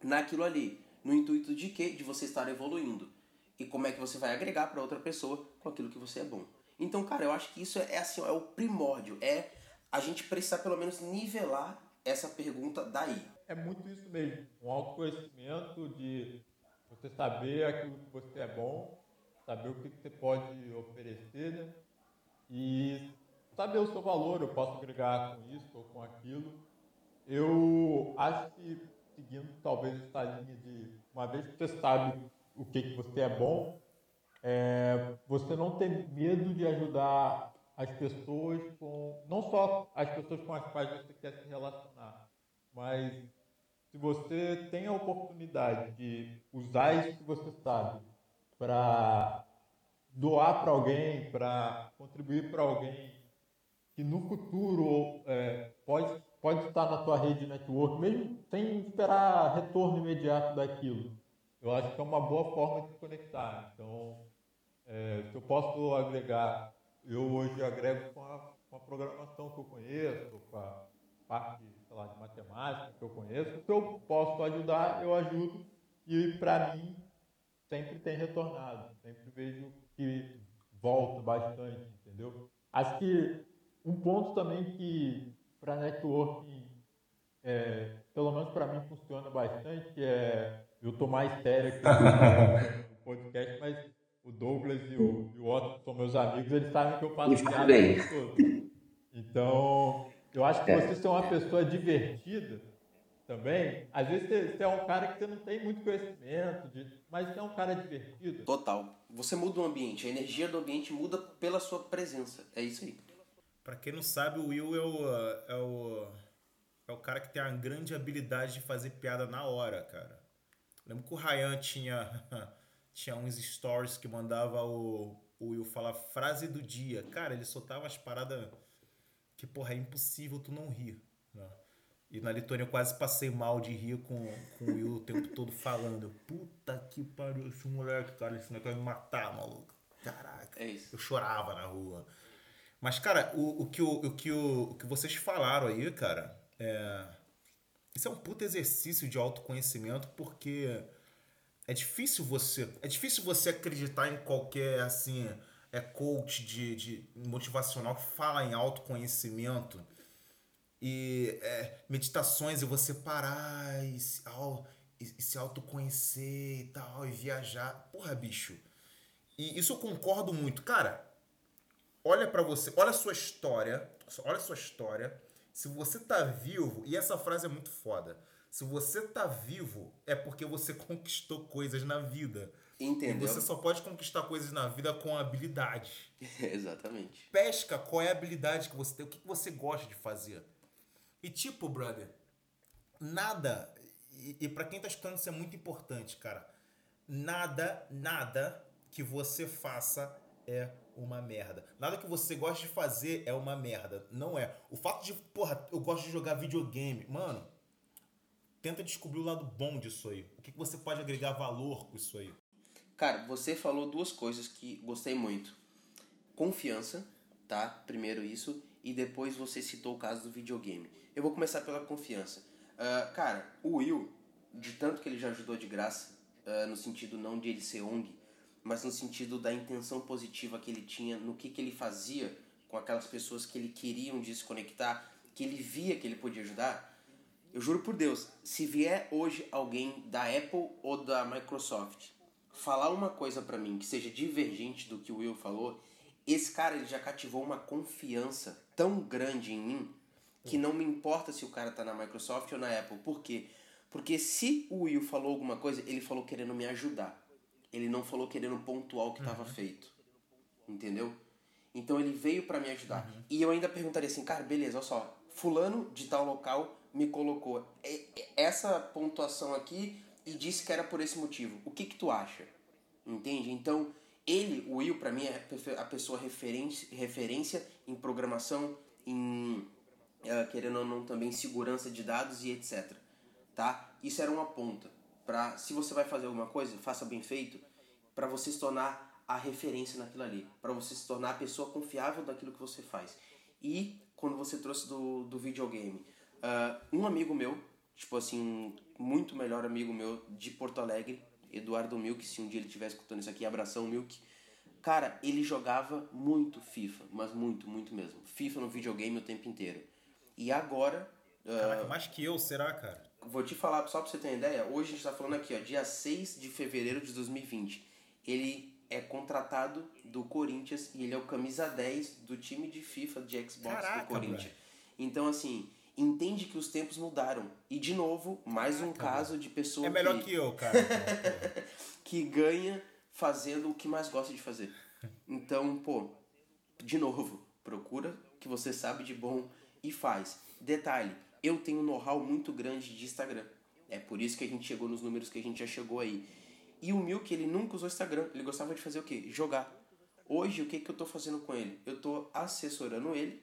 naquilo ali, no intuito de quê? De você estar evoluindo. E como é que você vai agregar para outra pessoa com aquilo que você é bom. Então, cara, eu acho que isso é, assim, é o primórdio, é a gente precisar pelo menos nivelar essa pergunta daí. É muito isso mesmo, um autoconhecimento de você saber aquilo que você é bom, saber o que você pode oferecer, né? E saber o seu valor, eu posso agregar com isso ou com aquilo. Eu acho que seguindo talvez essa linha de uma vez que você sabe o que, que você é bom, é, você não tem medo de ajudar as pessoas com não só as pessoas com as quais você quer se relacionar, mas se você tem a oportunidade de usar isso que você sabe para doar para alguém, para contribuir para alguém que no futuro é, pode, pode estar na tua rede de network, mesmo sem esperar retorno imediato daquilo. Eu acho que é uma boa forma de conectar. Então, é, se eu posso agregar, eu hoje agrego com a, com a programação que eu conheço, com a parte lá, de matemática que eu conheço, se eu posso ajudar, eu ajudo. E para mim, sempre tem retornado. Sempre vejo que volta bastante, entendeu? Acho que um ponto também que para networking, é, pelo menos para mim funciona bastante, é eu estou mais sério aqui no podcast, mas o Douglas e o, e o Otto são meus amigos, eles sabem que eu faço piada todo. Então, eu acho que é. você ser uma pessoa divertida também, às vezes você, é um cara que você não tem muito conhecimento, de, mas você é um cara divertido. Total. Você muda o ambiente, a energia do ambiente muda pela sua presença. É isso aí. Pra quem não sabe, o Will é o, é o, é o cara que tem a grande habilidade de fazer piada na hora, cara. Lembro que o Ryan tinha, tinha uns stories que mandava o, o Will falar frase do dia. Cara, ele soltava as paradas que, porra, é impossível tu não rir. Né? E na Letônia eu quase passei mal de rir com, com o Will o tempo todo falando. Puta que pariu, esse moleque, cara, esse moleque vai me matar, maluco. Caraca. É isso. Eu chorava na rua. Mas, cara, o, o, que, o, o, que, o, o que vocês falaram aí, cara, é. Isso é um puto exercício de autoconhecimento, porque é difícil você. É difícil você acreditar em qualquer assim. É coach de, de motivacional que fala em autoconhecimento e é, meditações e você parar e, e, e se autoconhecer e tal, e viajar. Porra, bicho. E isso eu concordo muito. Cara, olha para você, olha a sua história, olha a sua história. Se você tá vivo, e essa frase é muito foda. Se você tá vivo, é porque você conquistou coisas na vida. Entendeu? E você só pode conquistar coisas na vida com habilidade. Exatamente. Pesca, qual é a habilidade que você tem? O que você gosta de fazer? E tipo, brother, nada. E, e para quem tá escutando, isso é muito importante, cara. Nada, nada que você faça é uma merda. Nada que você gosta de fazer é uma merda. Não é. O fato de, porra, eu gosto de jogar videogame. Mano, tenta descobrir o lado bom disso aí. O que você pode agregar valor com isso aí? Cara, você falou duas coisas que gostei muito. Confiança, tá? Primeiro isso. E depois você citou o caso do videogame. Eu vou começar pela confiança. Uh, cara, o Will, de tanto que ele já ajudou de graça, uh, no sentido não de ele ser ONG, mas no sentido da intenção positiva que ele tinha no que, que ele fazia com aquelas pessoas que ele queriam desconectar, que ele via que ele podia ajudar. Eu juro por Deus, se vier hoje alguém da Apple ou da Microsoft falar uma coisa para mim que seja divergente do que o Will falou, esse cara ele já cativou uma confiança tão grande em mim que não me importa se o cara tá na Microsoft ou na Apple. Por quê? Porque se o Will falou alguma coisa, ele falou querendo me ajudar. Ele não falou querendo pontuar o que estava uhum. feito. Entendeu? Então ele veio para me ajudar. Uhum. E eu ainda perguntaria assim, cara, beleza, olha só, fulano de tal local me colocou essa pontuação aqui e disse que era por esse motivo. O que que tu acha? Entende? Então, ele, o Will, para mim é a pessoa referência, referência em programação, em uh, querendo ou não também segurança de dados e etc. Tá? Isso era uma ponta para se você vai fazer alguma coisa, faça bem feito, para você se tornar a referência naquilo ali, para você se tornar a pessoa confiável daquilo que você faz. E quando você trouxe do, do videogame, uh, um amigo meu, tipo assim, muito melhor amigo meu de Porto Alegre, Eduardo Milk, se um dia ele estiver escutando isso aqui, abração Milk. Cara, ele jogava muito FIFA, mas muito, muito mesmo. FIFA no videogame o tempo inteiro. E agora. Caraca, uh, mais que eu, será, cara? Vou te falar, só pra você ter uma ideia, hoje a gente tá falando aqui, ó, dia 6 de fevereiro de 2020. Ele é contratado do Corinthians e ele é o camisa 10 do time de FIFA de Xbox Caraca, do Corinthians. Bro. Então, assim, entende que os tempos mudaram. E, de novo, mais Caraca, um caso de pessoa. É melhor que, que eu, cara. que ganha fazendo o que mais gosta de fazer. Então, pô, de novo, procura que você sabe de bom e faz. Detalhe, eu tenho um know-how muito grande de Instagram. É por isso que a gente chegou nos números que a gente já chegou aí. E o Milk, ele nunca usou Instagram. Ele gostava de fazer o quê? Jogar. Hoje, o que, que eu tô fazendo com ele? Eu tô assessorando ele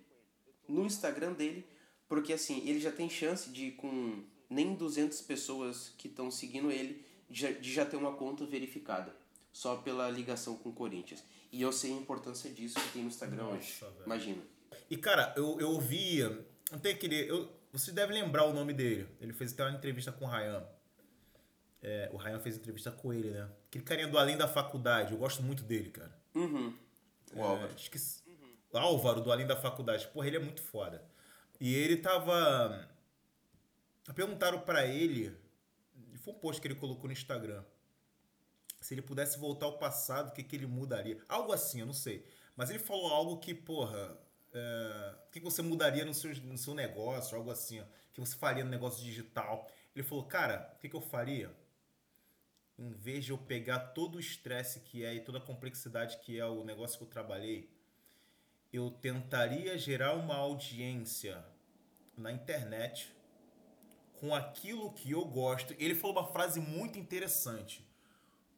no Instagram dele, porque assim, ele já tem chance de, com nem 200 pessoas que estão seguindo ele, de já ter uma conta verificada, só pela ligação com o Corinthians. E eu sei a importância disso que tem no Instagram Nossa, hoje. Velho. Imagina. E cara, eu, eu vi. Não tem aquele. Eu, você deve lembrar o nome dele. Ele fez até uma entrevista com o Ryan. É, o Ryan fez entrevista com ele, né? Aquele carinha do Além da Faculdade. Eu gosto muito dele, cara. Uhum. O é, Álvaro. Esqueci. Uhum. Álvaro, do Além da Faculdade. Porra, ele é muito foda. E ele tava. Perguntaram para ele. Foi um post que ele colocou no Instagram. Se ele pudesse voltar ao passado, o que, que ele mudaria? Algo assim, eu não sei. Mas ele falou algo que, porra. É, o que você mudaria no seu, no seu negócio, algo assim, ó, que você faria no negócio digital. Ele falou, cara, o que, que eu faria? Em vez de eu pegar todo o estresse que é e toda a complexidade que é o negócio que eu trabalhei, eu tentaria gerar uma audiência na internet com aquilo que eu gosto. Ele falou uma frase muito interessante.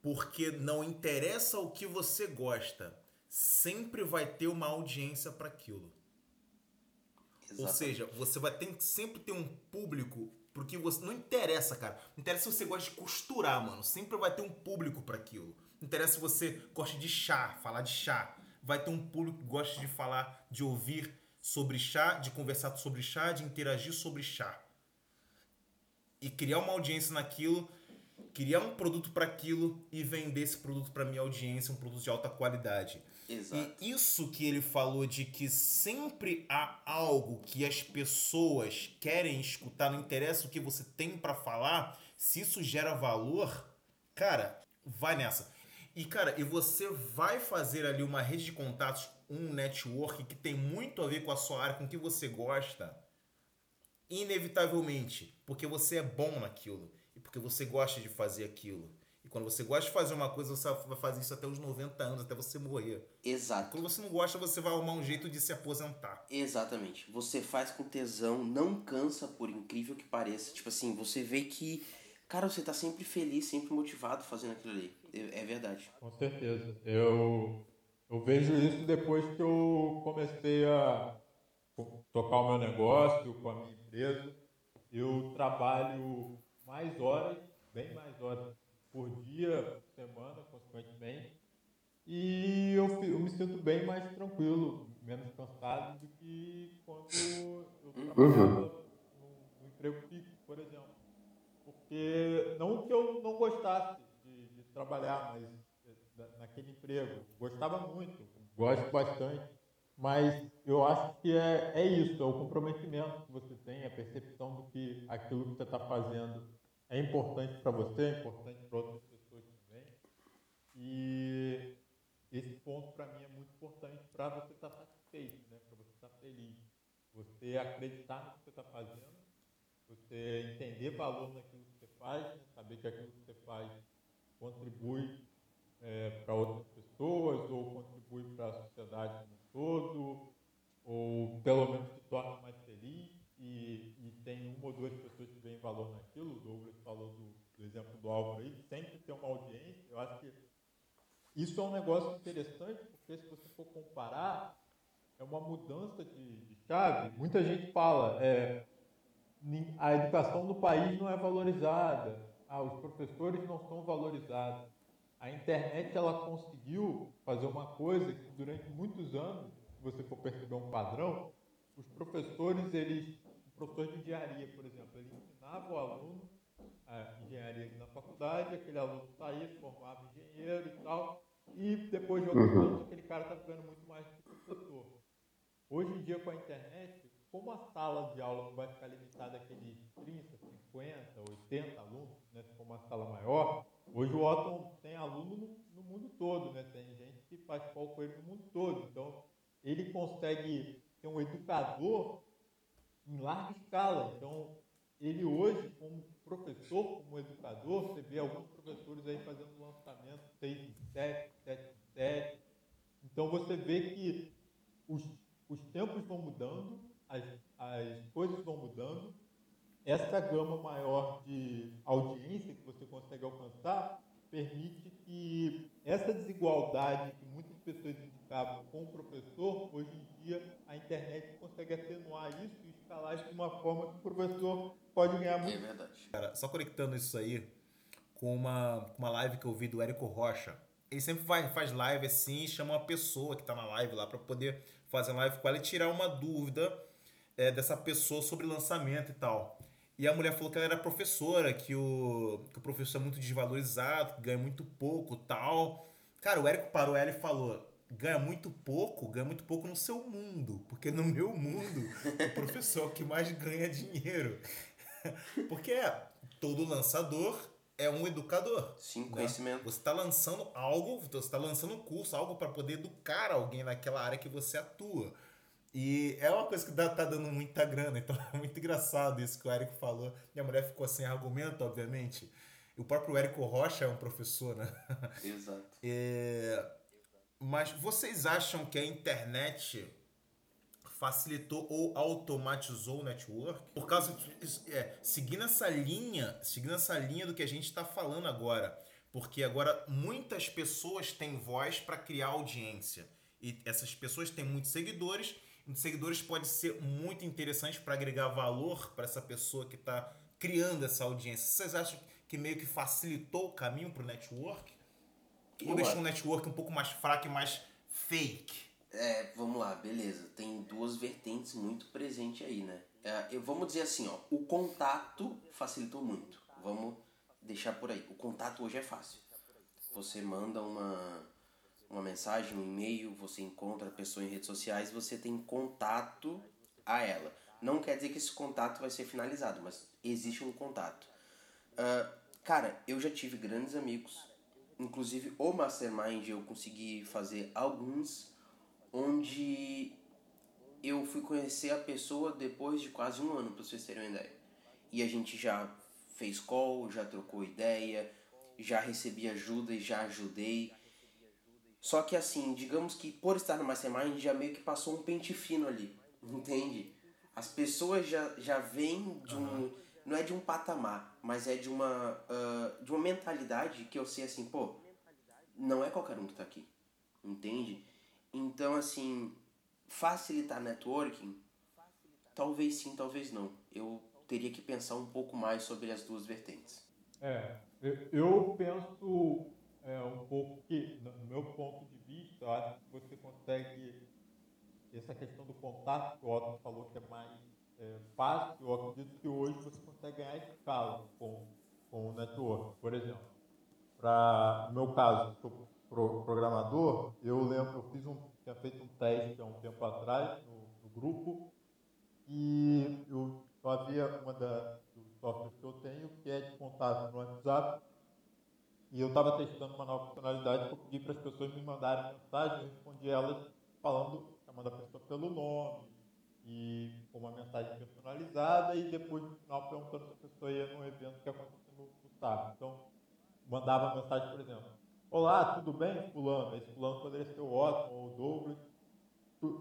Porque não interessa o que você gosta, sempre vai ter uma audiência para aquilo. Exatamente. Ou seja, você vai ter sempre ter um público porque você não interessa, cara. Não interessa se você gosta de costurar, mano. Sempre vai ter um público para aquilo. Não interessa se você gosta de chá, falar de chá. Vai ter um público que gosta de falar, de ouvir sobre chá, de conversar sobre chá, de interagir sobre chá. E criar uma audiência naquilo, criar um produto para aquilo e vender esse produto para minha audiência, um produto de alta qualidade. Exato. E isso que ele falou de que sempre há algo que as pessoas querem escutar, não interessa o que você tem para falar, se isso gera valor, cara, vai nessa. E cara, e você vai fazer ali uma rede de contatos, um network que tem muito a ver com a sua área, com o que você gosta, inevitavelmente, porque você é bom naquilo e porque você gosta de fazer aquilo. Quando você gosta de fazer uma coisa, você vai fazer isso até os 90 anos, até você morrer. Exato. Quando você não gosta, você vai arrumar um jeito de se aposentar. Exatamente. Você faz com tesão, não cansa, por incrível que pareça. Tipo assim, você vê que, cara, você tá sempre feliz, sempre motivado fazendo aquilo ali. É, é verdade. Com certeza. Eu, eu vejo isso depois que eu comecei a tocar o meu negócio com a minha empresa. Eu trabalho mais horas, bem mais horas por dia, por semana, consequentemente. E eu, eu me sinto bem mais tranquilo, menos cansado do que quando eu trabalhava uhum. no, no, emprego fixo, por exemplo. Porque não que eu não gostasse de, de trabalhar, mas naquele emprego. Gostava muito, gosto bastante. Mas eu acho que é, é isso, é o comprometimento que você tem, a percepção do que aquilo que você está fazendo é importante para você, é importante para outras pessoas também. E esse ponto para mim é muito importante para você estar tá satisfeito, né? para você estar tá feliz. Você acreditar no que você está fazendo, você entender valor naquilo que você faz, né? saber que aquilo que você faz contribui é, para outras pessoas ou contribui para a sociedade como um todo, ou pelo menos te torna mais feliz e, e tem uma ou duas pessoas que veem valor naquilo, o Douglas falou do, do exemplo do Álvaro aí, sempre tem uma audiência, eu acho que isso é um negócio interessante, porque se você for comparar, é uma mudança de, de chave. Muita gente fala, é, a educação no país não é valorizada, ah, os professores não são valorizados. A internet ela conseguiu fazer uma coisa que durante muitos anos, se você for perceber um padrão, os professores eles professor de engenharia, por exemplo, ele ensinava o aluno a engenharia na faculdade, aquele aluno saía, formava engenheiro e tal, e depois de alguns uhum. anos aquele cara está ficando muito mais do que professor. Hoje em dia, com a internet, como a sala de aula não vai ficar limitada àqueles 30, 50, 80 alunos, né, for uma sala maior, hoje o Otton tem aluno no, no mundo todo, né, tem gente que faz pau com ele no mundo todo, então ele consegue ter um educador em larga escala. Então, ele hoje, como professor, como educador, você vê alguns professores aí fazendo lançamento 6 em 7, 7 em 7. Então, você vê que os, os tempos vão mudando, as, as coisas vão mudando. Essa gama maior de audiência que você consegue alcançar permite que essa desigualdade que muitas pessoas indicavam com o professor, hoje em dia a internet consegue atenuar isso e escalar de uma forma que o professor pode ganhar muito. É verdade. Cara, só conectando isso aí com uma, uma live que eu vi do Érico Rocha. Ele sempre faz, faz live assim e chama uma pessoa que tá na live lá para poder fazer live com ela e tirar uma dúvida é, dessa pessoa sobre lançamento e tal. E a mulher falou que ela era professora, que o, que o professor é muito desvalorizado, que ganha muito pouco tal. Cara, o Érico parou ela e falou: ganha muito pouco, ganha muito pouco no seu mundo. Porque no meu mundo, o professor é o que mais ganha dinheiro. porque todo lançador é um educador. Sim, né? conhecimento. Você está lançando algo, você está lançando um curso, algo para poder educar alguém naquela área que você atua. E é uma coisa que dá, tá dando muita grana, então é muito engraçado isso que o Érico falou. Minha mulher ficou sem argumento, obviamente. O próprio Érico Rocha é um professor, né? Exato. É, mas vocês acham que a internet facilitou ou automatizou o network? Por causa de, é, seguindo essa linha, seguindo essa linha do que a gente está falando agora, porque agora muitas pessoas têm voz para criar audiência e essas pessoas têm muitos seguidores seguidores pode ser muito interessante para agregar valor para essa pessoa que está criando essa audiência. Vocês acham que meio que facilitou o caminho para o network? Eu Ou deixou o network um pouco mais fraco e mais fake? É, vamos lá, beleza. Tem duas vertentes muito presentes aí, né? É, eu, vamos dizer assim, ó, o contato facilitou muito. Vamos deixar por aí. O contato hoje é fácil. Você manda uma, uma mensagem, um e-mail, você encontra a pessoa em redes sociais, você tem contato a ela. Não quer dizer que esse contato vai ser finalizado, mas existe um contato. Uh, cara, eu já tive grandes amigos, inclusive o Mastermind eu consegui fazer alguns, onde eu fui conhecer a pessoa depois de quase um ano, para vocês terem uma ideia. E a gente já fez call, já trocou ideia, já recebi ajuda e já ajudei. Só que assim, digamos que por estar no Mastermind já meio que passou um pente fino ali, entende? As pessoas já, já vêm de um. Uhum. Não é de um patamar, mas é de uma, uh, de uma mentalidade que eu sei assim, pô, não é qualquer um que tá aqui, entende? Então, assim, facilitar networking, talvez sim, talvez não. Eu teria que pensar um pouco mais sobre as duas vertentes. É, eu penso é, um pouco que, no meu ponto de vista, eu acho que você consegue, essa questão do contato que o Otto falou que é mais é, fácil, eu acredito que hoje você consegue ganhar escala com, com o network. Por exemplo, para no meu caso, sou pro, programador, eu lembro, eu fiz um, tinha feito um teste há um tempo atrás no, no grupo e eu, havia uma da, dos softwares que eu tenho que é de contato no WhatsApp e eu estava testando uma nova funcionalidade que eu pedi para as pessoas me mandarem mensagem, eu respondi elas falando, chamando a pessoa pelo nome e com uma mensagem personalizada e depois no final perguntando se a pessoa ia no evento que aconteceu no, no sábado. Então, mandava mensagem, por exemplo, Olá, tudo bem, fulano? Esse fulano poderia ser o Otto ou o Douglas.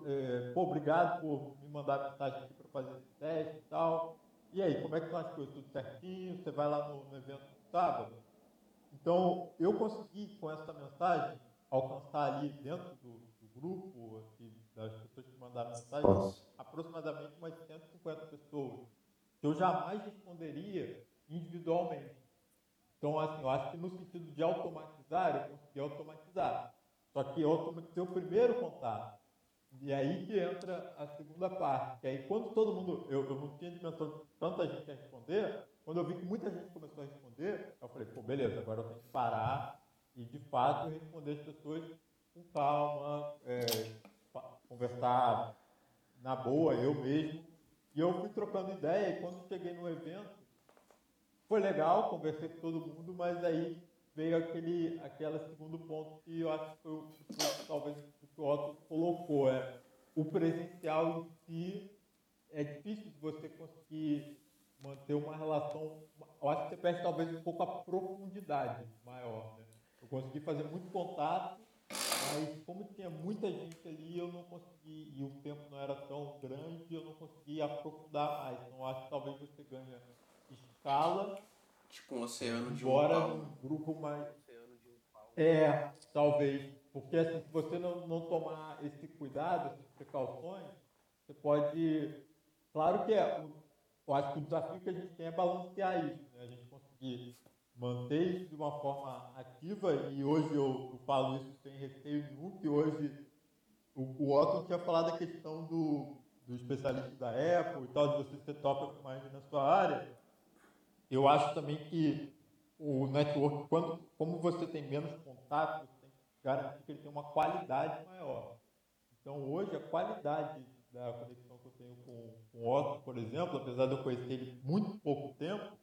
É, pô, obrigado por me mandar mensagem aqui para fazer esse teste e tal. E aí, como é que estão as coisas? Tudo certinho? Você vai lá no, no evento no sábado? Então, eu consegui, com essa mensagem, alcançar ali dentro do, do grupo, assim, das pessoas que mandaram mensagem, aproximadamente umas 150 pessoas, que eu jamais responderia individualmente. Então, assim, eu acho que no sentido de automatizar, eu consegui automatizar. Só que eu automatizei o primeiro contato. E aí que entra a segunda parte. Que aí, quando todo mundo. Eu, eu não tinha dimensão de tanta gente a responder, quando eu vi que muita gente começou a responder, eu falei, pô, beleza, agora eu tenho que parar e de fato responder as pessoas com calma, é, conversar na boa, eu mesmo. E eu fui trocando ideia e quando cheguei no evento, foi legal, conversei com todo mundo, mas aí veio aquele, aquele segundo ponto que eu acho que foi, talvez o que o Otto colocou, é o presencial em si é difícil de você conseguir manter uma relação. Eu acho que você perde talvez um pouco a profundidade maior. Né? Eu consegui fazer muito contato, mas como tinha muita gente ali, eu não consegui, e o tempo não era tão grande, eu não consegui aprofundar mais. Então acho que talvez você ganhe escala. Tipo um oceano de Embora um grupo mais. É, talvez. Porque assim, se você não, não tomar esse cuidado, essas precauções, você pode. Claro que é. Eu acho que o desafio que a gente tem é balancear isso, né? A gente conseguir manter isso de uma forma ativa, e hoje eu, eu falo isso sem receio nenhum, que hoje o, o Otton tinha falado a questão do, do especialista da Apple e tal, de você ser top mais na sua área. Eu acho também que o network, quando, como você tem menos contato, você tem que garantir que ele tem uma qualidade maior. Então, hoje, a qualidade da conexão que eu tenho com, com o Otto, por exemplo, apesar de eu conhecer ele muito pouco tempo,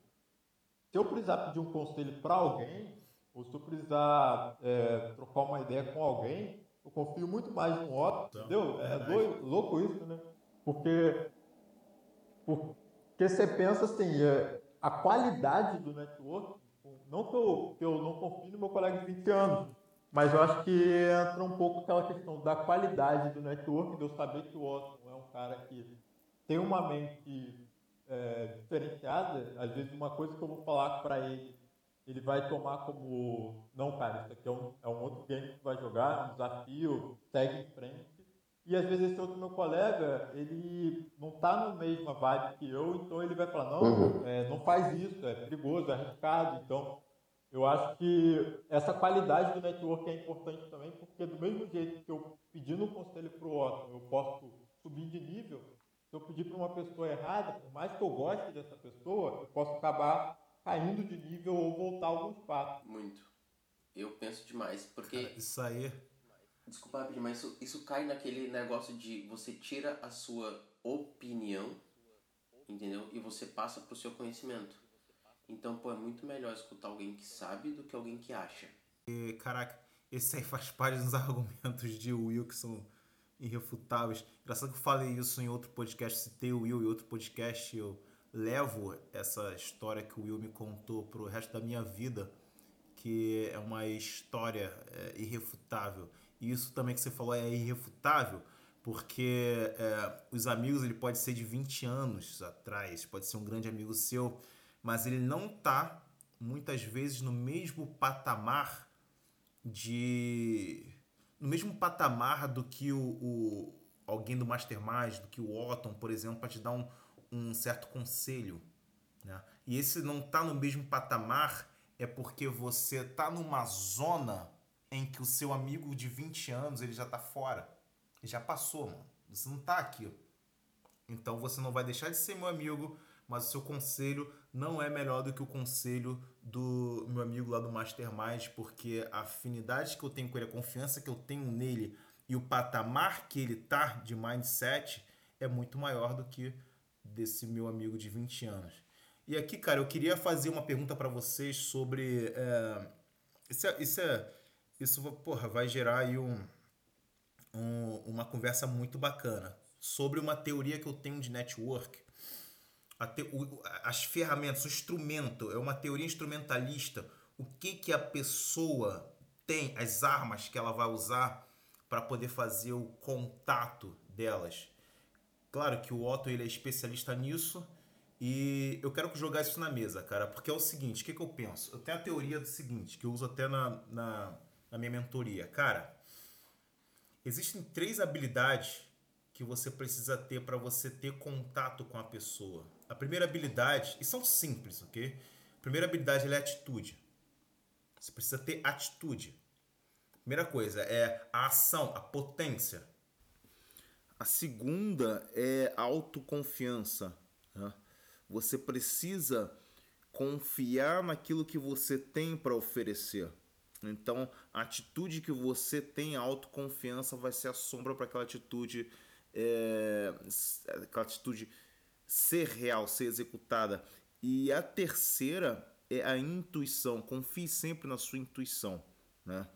se eu precisar pedir um conselho para alguém, ou se eu precisar é, trocar uma ideia com alguém, eu confio muito mais no Otto, então, entendeu? É doido, louco isso, né? Porque, porque você pensa assim, é, a qualidade do network, não que eu, que eu não confio no meu colega de 20 anos, mas eu acho que entra um pouco aquela questão da qualidade do network, de eu saber que o Otto é um cara que tem uma mente é, diferenciada, às vezes uma coisa que eu vou falar para ele, ele vai tomar como, não, cara, isso aqui é um, é um outro game que vai jogar, é um desafio, segue em frente. E às vezes esse outro meu colega, ele não está no mesma vibe que eu, então ele vai falar, não, uhum. é, não faz isso, é perigoso, é arriscado. Então, eu acho que essa qualidade do network é importante também, porque do mesmo jeito que eu pedindo um conselho para o outro, eu posso subir de nível, se eu pedir para uma pessoa errada, por mais que eu goste dessa pessoa, eu posso acabar caindo de nível ou voltar alguns passos. Muito. Eu penso demais, porque. Cara, isso aí. Desculpa, mas isso, isso cai naquele negócio de você tira a sua opinião, entendeu? E você passa para o seu conhecimento. Então, pô, é muito melhor escutar alguém que sabe do que alguém que acha. E, caraca, esse aí faz parte dos argumentos de Wilson irrefutáveis. Engraçado que eu falei isso em outro podcast, citei o Will em outro podcast, eu levo essa história que o Will me contou pro resto da minha vida, que é uma história é, irrefutável. Isso também que você falou é irrefutável, porque é, os amigos ele pode ser de 20 anos atrás, pode ser um grande amigo seu, mas ele não tá muitas vezes no mesmo patamar de no mesmo patamar do que o, o alguém do Mastermind, do que o Otton, por exemplo, para te dar um, um certo conselho. Né? E esse não tá no mesmo patamar é porque você tá numa zona em que o seu amigo de 20 anos ele já tá fora. Já passou, mano. Você não tá aqui. Então você não vai deixar de ser meu amigo, mas o seu conselho não é melhor do que o conselho do meu amigo lá do Mastermind, porque a afinidade que eu tenho com ele, a confiança que eu tenho nele e o patamar que ele tá de mindset é muito maior do que desse meu amigo de 20 anos. E aqui, cara, eu queria fazer uma pergunta para vocês sobre. É, isso, é, isso, é, isso porra, vai gerar aí um, um, uma conversa muito bacana sobre uma teoria que eu tenho de network te, o, as ferramentas, o instrumento, é uma teoria instrumentalista. O que, que a pessoa tem, as armas que ela vai usar para poder fazer o contato delas. Claro que o Otto ele é especialista nisso e eu quero jogar isso na mesa, cara, porque é o seguinte: o que, que eu penso? Eu tenho a teoria do seguinte, que eu uso até na, na, na minha mentoria. Cara, existem três habilidades que você precisa ter para você ter contato com a pessoa. A primeira habilidade, e são simples, ok? A primeira habilidade é atitude. Você precisa ter atitude. Primeira coisa é a ação, a potência. A segunda é a autoconfiança. Né? Você precisa confiar naquilo que você tem para oferecer. Então, a atitude que você tem, autoconfiança, vai ser a sombra para aquela atitude, é, aquela atitude ser real, ser executada. E a terceira é a intuição. Confie sempre na sua intuição. Né?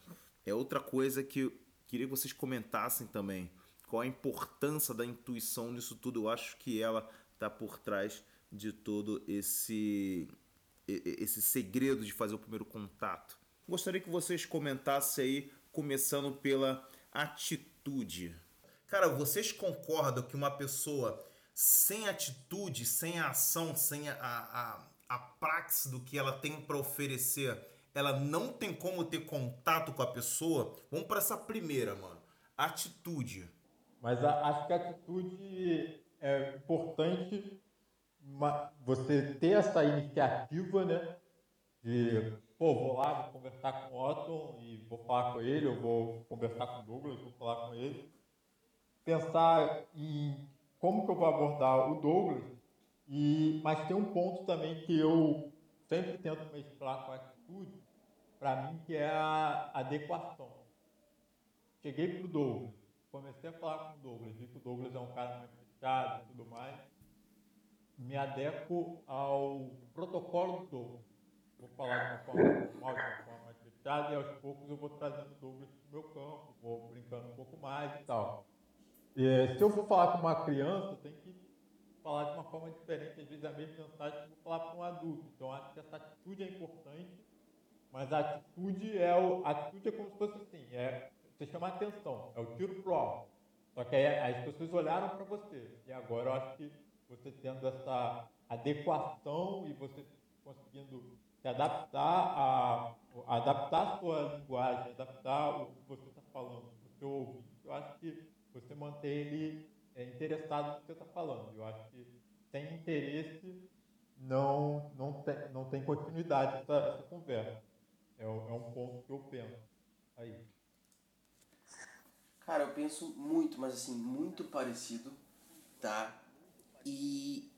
É outra coisa que eu queria que vocês comentassem também. Qual a importância da intuição nisso tudo? Eu acho que ela está por trás de todo esse, esse segredo de fazer o primeiro contato. Gostaria que vocês comentassem aí, começando pela atitude. Cara, vocês concordam que uma pessoa sem atitude, sem a ação, sem a, a, a praxe do que ela tem para oferecer, ela não tem como ter contato com a pessoa, vamos para essa primeira, mano. Atitude. Mas a, acho que a atitude é importante você ter essa iniciativa, né? De, pô, vou lá, vou conversar com o Otton e vou falar com ele, eu vou conversar com o Douglas, vou falar com ele. Pensar em como que eu vou abordar o Douglas, e, mas tem um ponto também que eu sempre tento mesclar com a atitude, para mim, que é a adequação. Cheguei pro Douglas, comecei a falar com o Douglas, vi que o Douglas é um cara mais fechado e tudo mais, me adequo ao protocolo do Douglas. Vou falar de uma forma normal, de uma forma fechada, e aos poucos eu vou trazendo Douglas para o meu campo, vou brincando um pouco mais e tal. E, se eu for falar com uma criança, tem que falar de uma forma diferente, às vezes a mesma mensagem que vou falar para um adulto. Então acho que essa atitude é importante, mas a atitude é o, a atitude é como se fosse assim, é você chama atenção, é o tiro pro alto. Só que aí as pessoas olharam para você. E agora eu acho que você tendo essa adequação e você conseguindo se adaptar a, adaptar a sua linguagem, adaptar o que você está falando, o seu ouvinte. Eu acho que você mantém ele é, interessado no que você está falando. Eu acho que sem interesse não, não, tem, não tem continuidade essa, essa conversa. É, é um ponto que eu penso. Aí. Cara, eu penso muito, mas assim, muito parecido, tá? E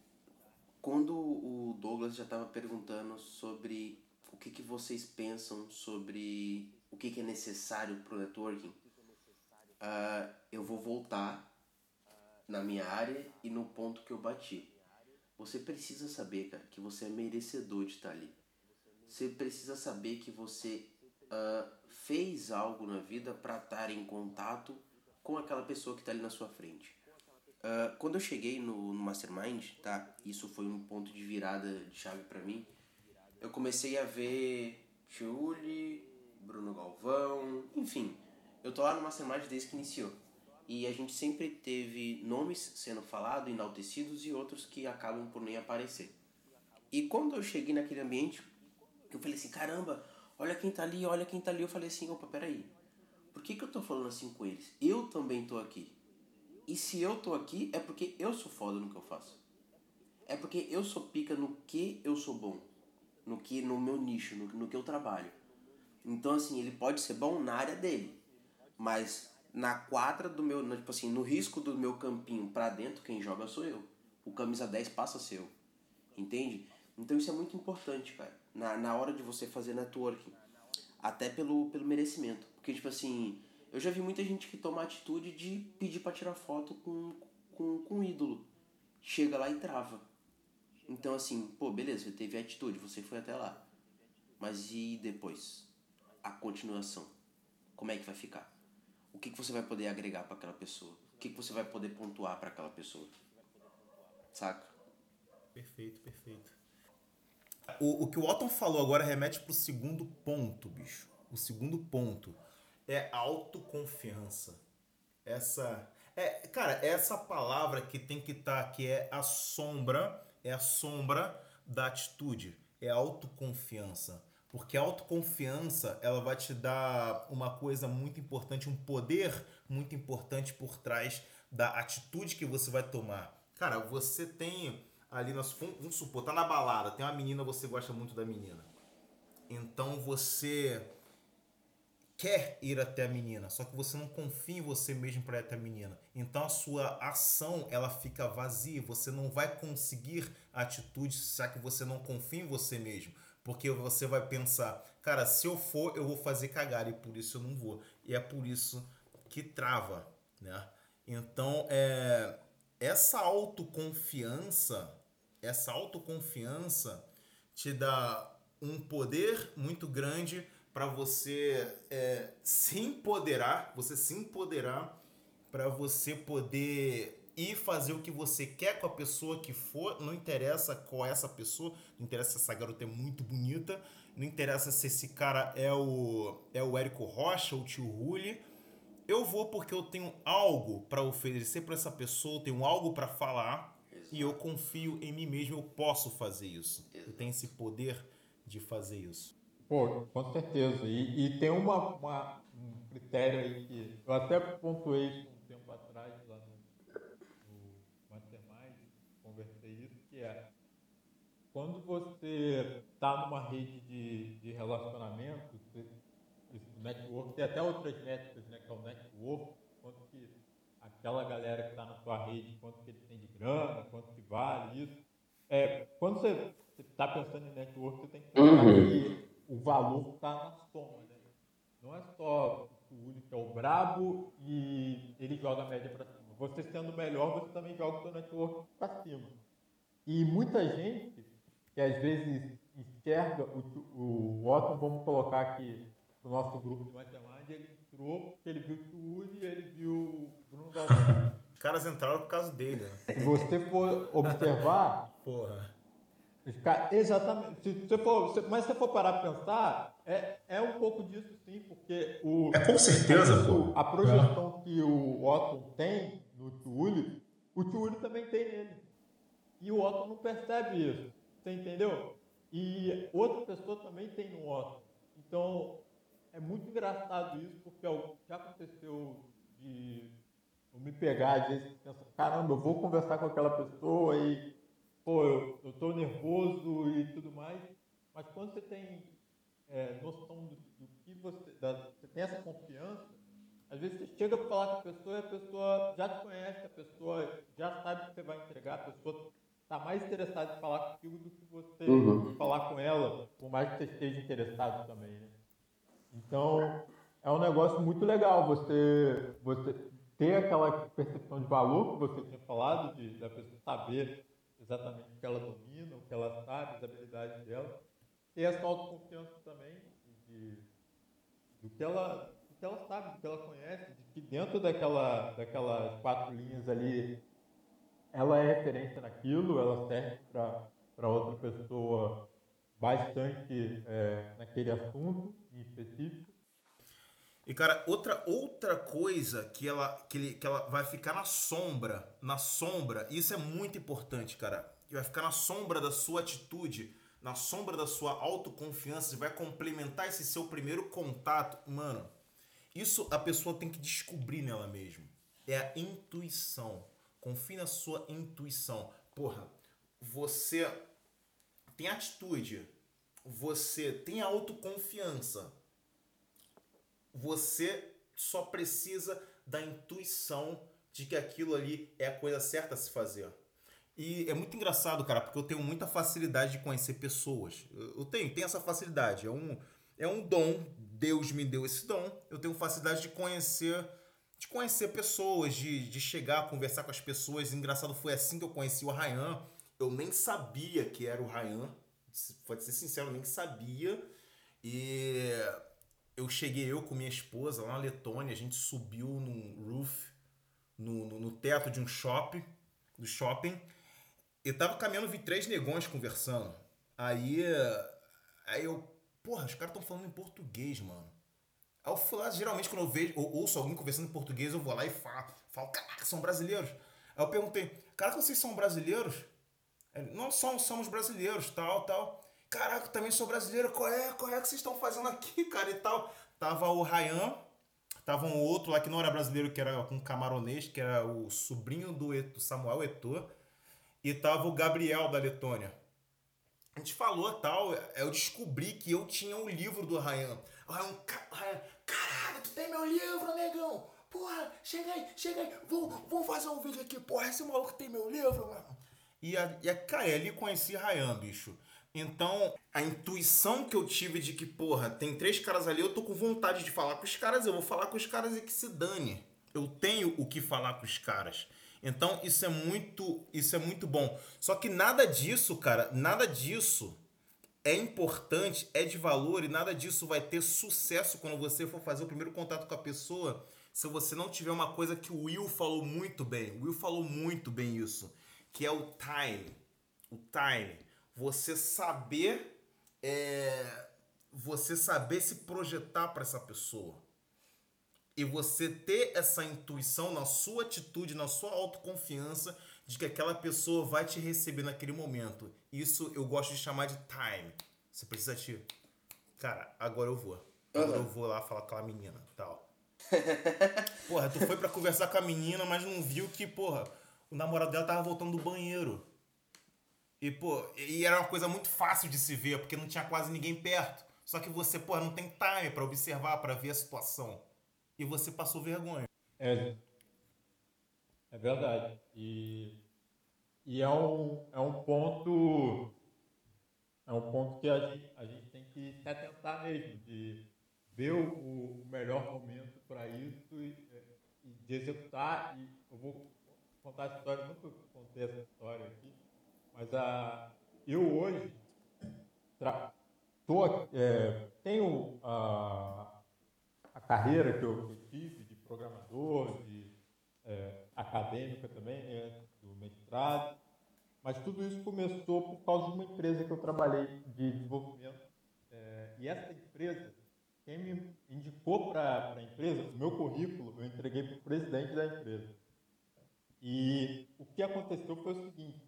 quando o Douglas já estava perguntando sobre o que, que vocês pensam sobre o que, que é necessário para o networking, uh, eu vou voltar na minha área e no ponto que eu bati. Você precisa saber, cara, que você é merecedor de estar ali. Você precisa saber que você uh, fez algo na vida para estar em contato com aquela pessoa que está ali na sua frente. Uh, quando eu cheguei no, no, Mastermind, tá? Isso foi um ponto de virada de chave para mim. Eu comecei a ver Julie, Bruno Galvão, enfim. Eu tô lá no Mastermind desde que iniciou. E a gente sempre teve nomes sendo falados, enaltecidos e outros que acabam por nem aparecer. E quando eu cheguei naquele ambiente, eu falei assim: caramba, olha quem tá ali, olha quem tá ali. Eu falei assim: opa, peraí. Por que, que eu tô falando assim com eles? Eu também tô aqui. E se eu tô aqui, é porque eu sou foda no que eu faço. É porque eu sou pica no que eu sou bom. No que no meu nicho, no, no que eu trabalho. Então, assim, ele pode ser bom na área dele. Mas na quadra do meu, tipo assim, no risco do meu campinho para dentro, quem joga sou eu. O camisa 10 passa a ser eu. Entende? Então isso é muito importante, cara. Na, na hora de você fazer networking. Até pelo, pelo merecimento. Porque, tipo assim, eu já vi muita gente que toma a atitude de pedir para tirar foto com, com, com um ídolo. Chega lá e trava. Então, assim, pô, beleza, você teve atitude, você foi até lá. Mas e depois? A continuação? Como é que vai ficar? O que, que você vai poder agregar para aquela pessoa? O que, que você vai poder pontuar para aquela pessoa? Saca? Perfeito, perfeito. O, o que o Otton falou agora remete pro segundo ponto, bicho. O segundo ponto é autoconfiança. Essa é, cara, essa palavra que tem que estar tá, que é a sombra, é a sombra da atitude, é autoconfiança. Porque a autoconfiança, ela vai te dar uma coisa muito importante, um poder muito importante por trás da atitude que você vai tomar. Cara, você tem ali, nós, vamos supor, tá na balada, tem uma menina, você gosta muito da menina. Então você quer ir até a menina, só que você não confia em você mesmo para ir até a menina. Então a sua ação ela fica vazia, você não vai conseguir atitude já que você não confia em você mesmo, porque você vai pensar, cara, se eu for eu vou fazer cagar e por isso eu não vou. E é por isso que trava, né? Então é essa autoconfiança, essa autoconfiança te dá um poder muito grande para você é, se empoderar, você se empoderar para você poder ir fazer o que você quer com a pessoa que for, não interessa qual é essa pessoa, não interessa se essa garota é muito bonita, não interessa se esse cara é o é o Érico Rocha ou o tio Rulli. Eu vou porque eu tenho algo para oferecer para essa pessoa, eu tenho algo para falar Exato. e eu confio em mim mesmo, eu posso fazer isso. Exato. Eu tenho esse poder de fazer isso Pô, com certeza. E, e tem uma, uma, um critério aí que eu até pontuei isso um tempo atrás lá no, no Mastermind, conversei isso, que é quando você está numa rede de, de relacionamento, network, tem até outras métricas, né, que é o network, quanto que aquela galera que está na sua rede, quanto que ele tem de grana, quanto que vale isso. É, quando você está pensando em network, você tem que pensar uhum. que o valor está na soma. Né? Não é só o único que é o brabo e ele joga a média para cima. Você sendo melhor, você também joga o seu network para cima. E muita gente que às vezes enxerga o, o Otton, vamos colocar aqui no nosso grupo de matemática, ele entrou porque ele viu o Uri e ele viu o Bruno Galvão. Os caras entraram por causa dele. Né? Se você for observar. Porra. Exatamente. Se você for, mas se você for parar para pensar, é, é um pouco disso sim, porque o. É com certeza, a, pô. A projeção é. que o Otton tem no Túlio, o Túlio também tem nele. E o Otton não percebe isso. Você entendeu? E outra pessoa também tem no Otton. Então, é muito engraçado isso, porque já aconteceu de eu me pegar, às vezes, pensar, caramba, eu vou conversar com aquela pessoa e, pô, eu, eu tô nervoso e tudo mais, mas quando você tem é, noção do, do, que você, da, você tem essa confiança, às vezes você chega para falar com a pessoa e a pessoa já te conhece, a pessoa já sabe o que você vai entregar, a pessoa está mais interessada em falar contigo do que você uhum. falar com ela, por mais que você esteja interessado também, né? Então, é um negócio muito legal você, você ter aquela percepção de valor que você tinha falado, de, da pessoa saber exatamente o que ela domina, o que ela sabe, as habilidades dela, ter essa autoconfiança também de, do, que ela, do que ela sabe, do que ela conhece, de que dentro daquela, daquelas quatro linhas ali, ela é referência naquilo, ela serve para outra pessoa bastante é, naquele assunto em específico. E cara, outra outra coisa que ela que, ele, que ela vai ficar na sombra, na sombra, e isso é muito importante, cara. Que vai ficar na sombra da sua atitude, na sombra da sua autoconfiança, vai complementar esse seu primeiro contato, mano. Isso a pessoa tem que descobrir nela mesma. É a intuição. Confie na sua intuição. Porra, você tem atitude, você tem autoconfiança, você só precisa da intuição de que aquilo ali é a coisa certa a se fazer. E é muito engraçado, cara, porque eu tenho muita facilidade de conhecer pessoas. Eu tenho, tenho essa facilidade. É um, é um dom. Deus me deu esse dom. Eu tenho facilidade de conhecer de conhecer pessoas, de, de chegar, conversar com as pessoas. Engraçado, foi assim que eu conheci o Ryan. Eu nem sabia que era o Ryan pode ser sincero, eu nem sabia. E eu cheguei eu com minha esposa lá na Letônia, a gente subiu num roof, no, no, no teto de um shopping, do shopping. Eu tava caminhando, vi três negões conversando. Aí, aí eu, porra, os caras estão falando em português, mano. Aí eu fui lá, geralmente quando eu vejo, ou ouço alguém conversando em português, eu vou lá e falo, falo, caraca, são brasileiros. Aí eu perguntei, caraca, vocês são brasileiros? Nós somos, somos brasileiros, tal, tal. Caraca, também sou brasileiro, qual é? Qual é que vocês estão fazendo aqui, cara, e tal. Tava o Ryan, tava um outro lá que não era brasileiro, que era um camaronês, que era o sobrinho do, Samuel Eto'o. E tava o Gabriel da Letônia. A gente falou tal, eu descobri que eu tinha o um livro do Ryan. O Ryan, caralho, tu tem meu livro, negão? Porra, chega aí, chega aí, vamos, vamos fazer um vídeo aqui, porra, esse maluco tem meu livro, mano. E a, e a Kaeli conheci Ryan, bicho. Então, a intuição que eu tive de que, porra, tem três caras ali, eu tô com vontade de falar com os caras, eu vou falar com os caras e que se dane. Eu tenho o que falar com os caras. Então, isso é muito, isso é muito bom. Só que nada disso, cara, nada disso é importante, é de valor e nada disso vai ter sucesso quando você for fazer o primeiro contato com a pessoa, se você não tiver uma coisa que o Will falou muito bem. O Will falou muito bem isso que é o time. O time. Você saber é, você saber se projetar para essa pessoa. E você ter essa intuição na sua atitude, na sua autoconfiança de que aquela pessoa vai te receber naquele momento. Isso eu gosto de chamar de time. Você precisa te cara, agora eu vou. Agora eu vou lá falar com aquela menina tal. porra, tu foi pra conversar com a menina, mas não viu que, porra, o namorado dela tava voltando do banheiro. E, pô, e era uma coisa muito fácil de se ver, porque não tinha quase ninguém perto. Só que você, porra, não tem time para observar, para ver a situação. E você passou vergonha. É, é verdade. E, e é, um, é um ponto. É um ponto que a gente, a gente tem que se atentar mesmo, de ver o, o melhor momento para isso e, e, de executar. E eu vou contar a história, nunca contei essa história aqui, mas a, eu hoje tra, tô, é, tenho a, a carreira que eu, que eu tive de programador, de é, acadêmica também, né, do mestrado, mas tudo isso começou por causa de uma empresa que eu trabalhei de desenvolvimento. É, e essa empresa, quem me indicou para a empresa, o meu currículo, eu entreguei para o presidente da empresa. E o que aconteceu foi o seguinte: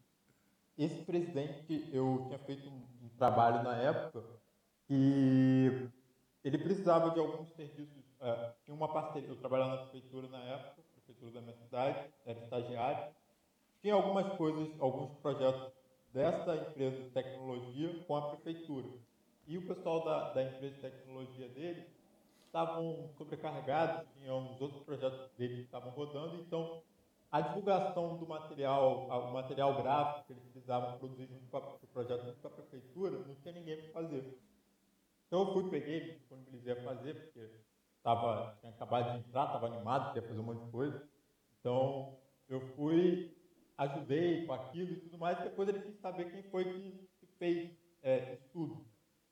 esse presidente, eu tinha feito um, trabalho na época e ele precisava de alguns serviços. É, tinha uma parceria, eu trabalhava na prefeitura na época, prefeitura da minha cidade, era estagiário. Tinha algumas coisas, alguns projetos dessa empresa de tecnologia com a prefeitura. E o pessoal da, da empresa de tecnologia dele estavam sobrecarregados, tinham os outros projetos dele que estavam rodando, então a divulgação do material, o material gráfico que eles precisavam produzir junto com o projeto junto com a prefeitura, não tinha ninguém para fazer. Então eu fui, peguei, disponibilizei a fazer, porque tava, tinha acabado de entrar, estava animado, queria fazer um monte de coisa. Então eu fui, ajudei com aquilo e tudo mais, e depois ele quis saber quem foi que, que fez é, isso tudo.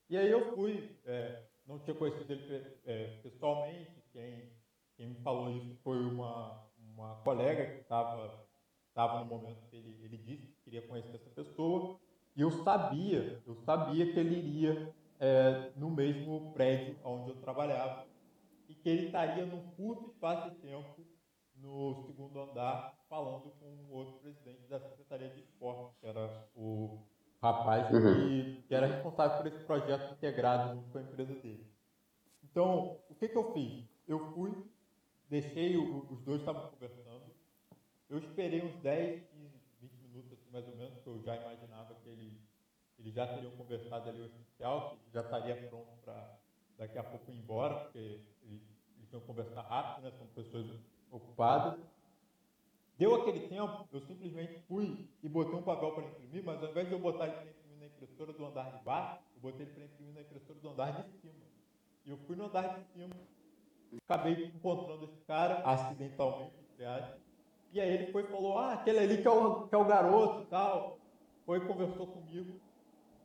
E aí eu fui, é, não tinha conhecido ele é, pessoalmente, quem, quem me falou isso foi uma, uma colega que estava estava no momento que ele, ele disse que queria conhecer essa pessoa e eu sabia, eu sabia que ele iria é, no mesmo prédio onde eu trabalhava e que ele estaria num curto espaço de tempo no segundo andar falando com o outro presidente da Secretaria de Esporte, que era o rapaz uhum. que, que, era responsável por esse projeto integrado com a empresa dele. Então, o que, que eu fiz? Eu fui, deixei, o, os dois estavam conversando, eu esperei uns 10, 15, 20 minutos, assim, mais ou menos, porque eu já imaginava que ele eles já teriam conversado ali o essencial, que já estaria pronto para daqui a pouco ir embora, porque eles, eles iam conversar rápido, né? são pessoas ocupadas. Deu aquele tempo, eu simplesmente fui e botei um papel para imprimir, mas ao invés de eu botar ele para imprimir na impressora do andar de baixo, eu botei ele para imprimir na impressora do andar de cima. E eu fui no andar de cima, acabei encontrando esse cara, acidentalmente, e aí ele foi e falou, ah, aquele ali que é o, que é o garoto e tal. Foi e conversou comigo.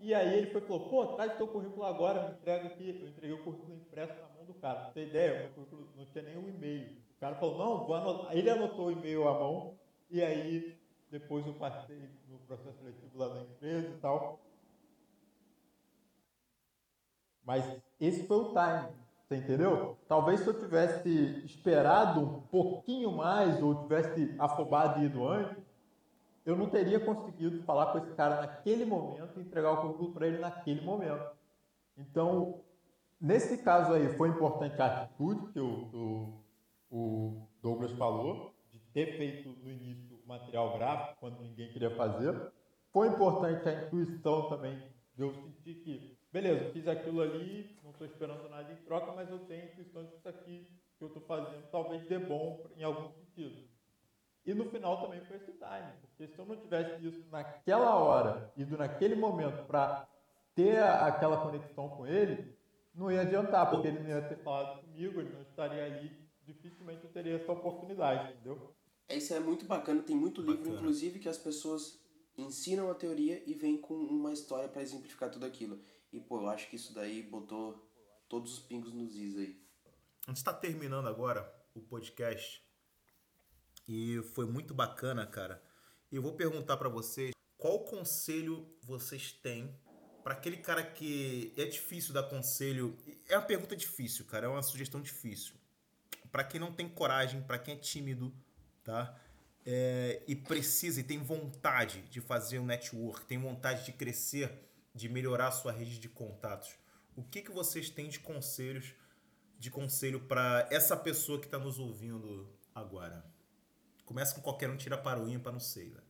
E aí ele foi e falou, pô, traz teu currículo agora, me entrega aqui. Eu entreguei o currículo impresso na mão do cara. Pra ter ideia, meu currículo não tinha nenhum e-mail. O cara falou, não, vou anotar. Ele anotou o e-mail à mão, e aí depois eu passei no processo seletivo lá da empresa e tal. Mas esse foi o time, você entendeu? Talvez se eu tivesse esperado um pouquinho mais, ou tivesse afobado e ido antes, eu não teria conseguido falar com esse cara naquele momento e entregar o currículo para ele naquele momento. Então, nesse caso aí, foi importante a atitude que o, o, o Douglas falou, de ter feito no início o material gráfico, quando ninguém queria fazer. Foi importante a intuição também, de eu sentir que, beleza, fiz aquilo ali, estou esperando nada em troca, mas eu tenho a intuição de que isso aqui que eu estou fazendo talvez dê bom em algum sentido. E no final também foi esse time, porque se eu não tivesse isso naquela hora, ido naquele momento para ter aquela conexão com ele, não ia adiantar, porque ele não ia ter falado comigo, ele não estaria ali, dificilmente eu teria essa oportunidade, entendeu? É, isso é muito bacana, tem muito livro, bacana. inclusive, que as pessoas ensinam a teoria e vêm com uma história para exemplificar tudo aquilo. E, pô, eu acho que isso daí botou todos os pingos nos is aí. A gente está terminando agora o podcast e foi muito bacana, cara. E eu vou perguntar para vocês qual conselho vocês têm para aquele cara que é difícil dar conselho. É uma pergunta difícil, cara, é uma sugestão difícil. Para quem não tem coragem, para quem é tímido, tá? É, e precisa e tem vontade de fazer um network, tem vontade de crescer, de melhorar a sua rede de contatos. O que, que vocês têm de conselhos, de conselho para essa pessoa que está nos ouvindo agora? Começa com qualquer um, tira para o para não sei, velho.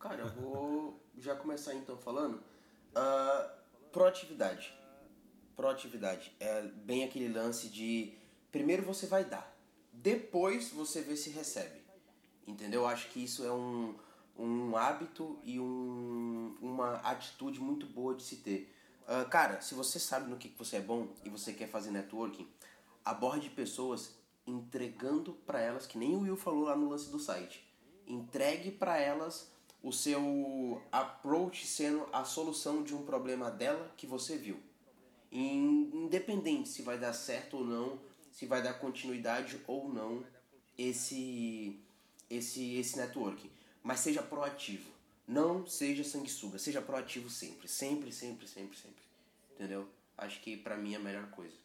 Cara, eu vou já começar então falando. Uh, proatividade. Proatividade. É bem aquele lance de primeiro você vai dar, depois você vê se recebe. Entendeu? Acho que isso é um, um hábito e um, uma atitude muito boa de se ter. Uh, cara, se você sabe no que você é bom e você quer fazer networking, aborde pessoas entregando para elas, que nem o Will falou lá no lance do site. Entregue para elas o seu approach sendo a solução de um problema dela que você viu. Independente se vai dar certo ou não, se vai dar continuidade ou não esse esse esse networking, mas seja proativo. Não seja sanguessuga, seja proativo sempre, sempre, sempre, sempre, sempre. Entendeu? Acho que para mim é a melhor coisa.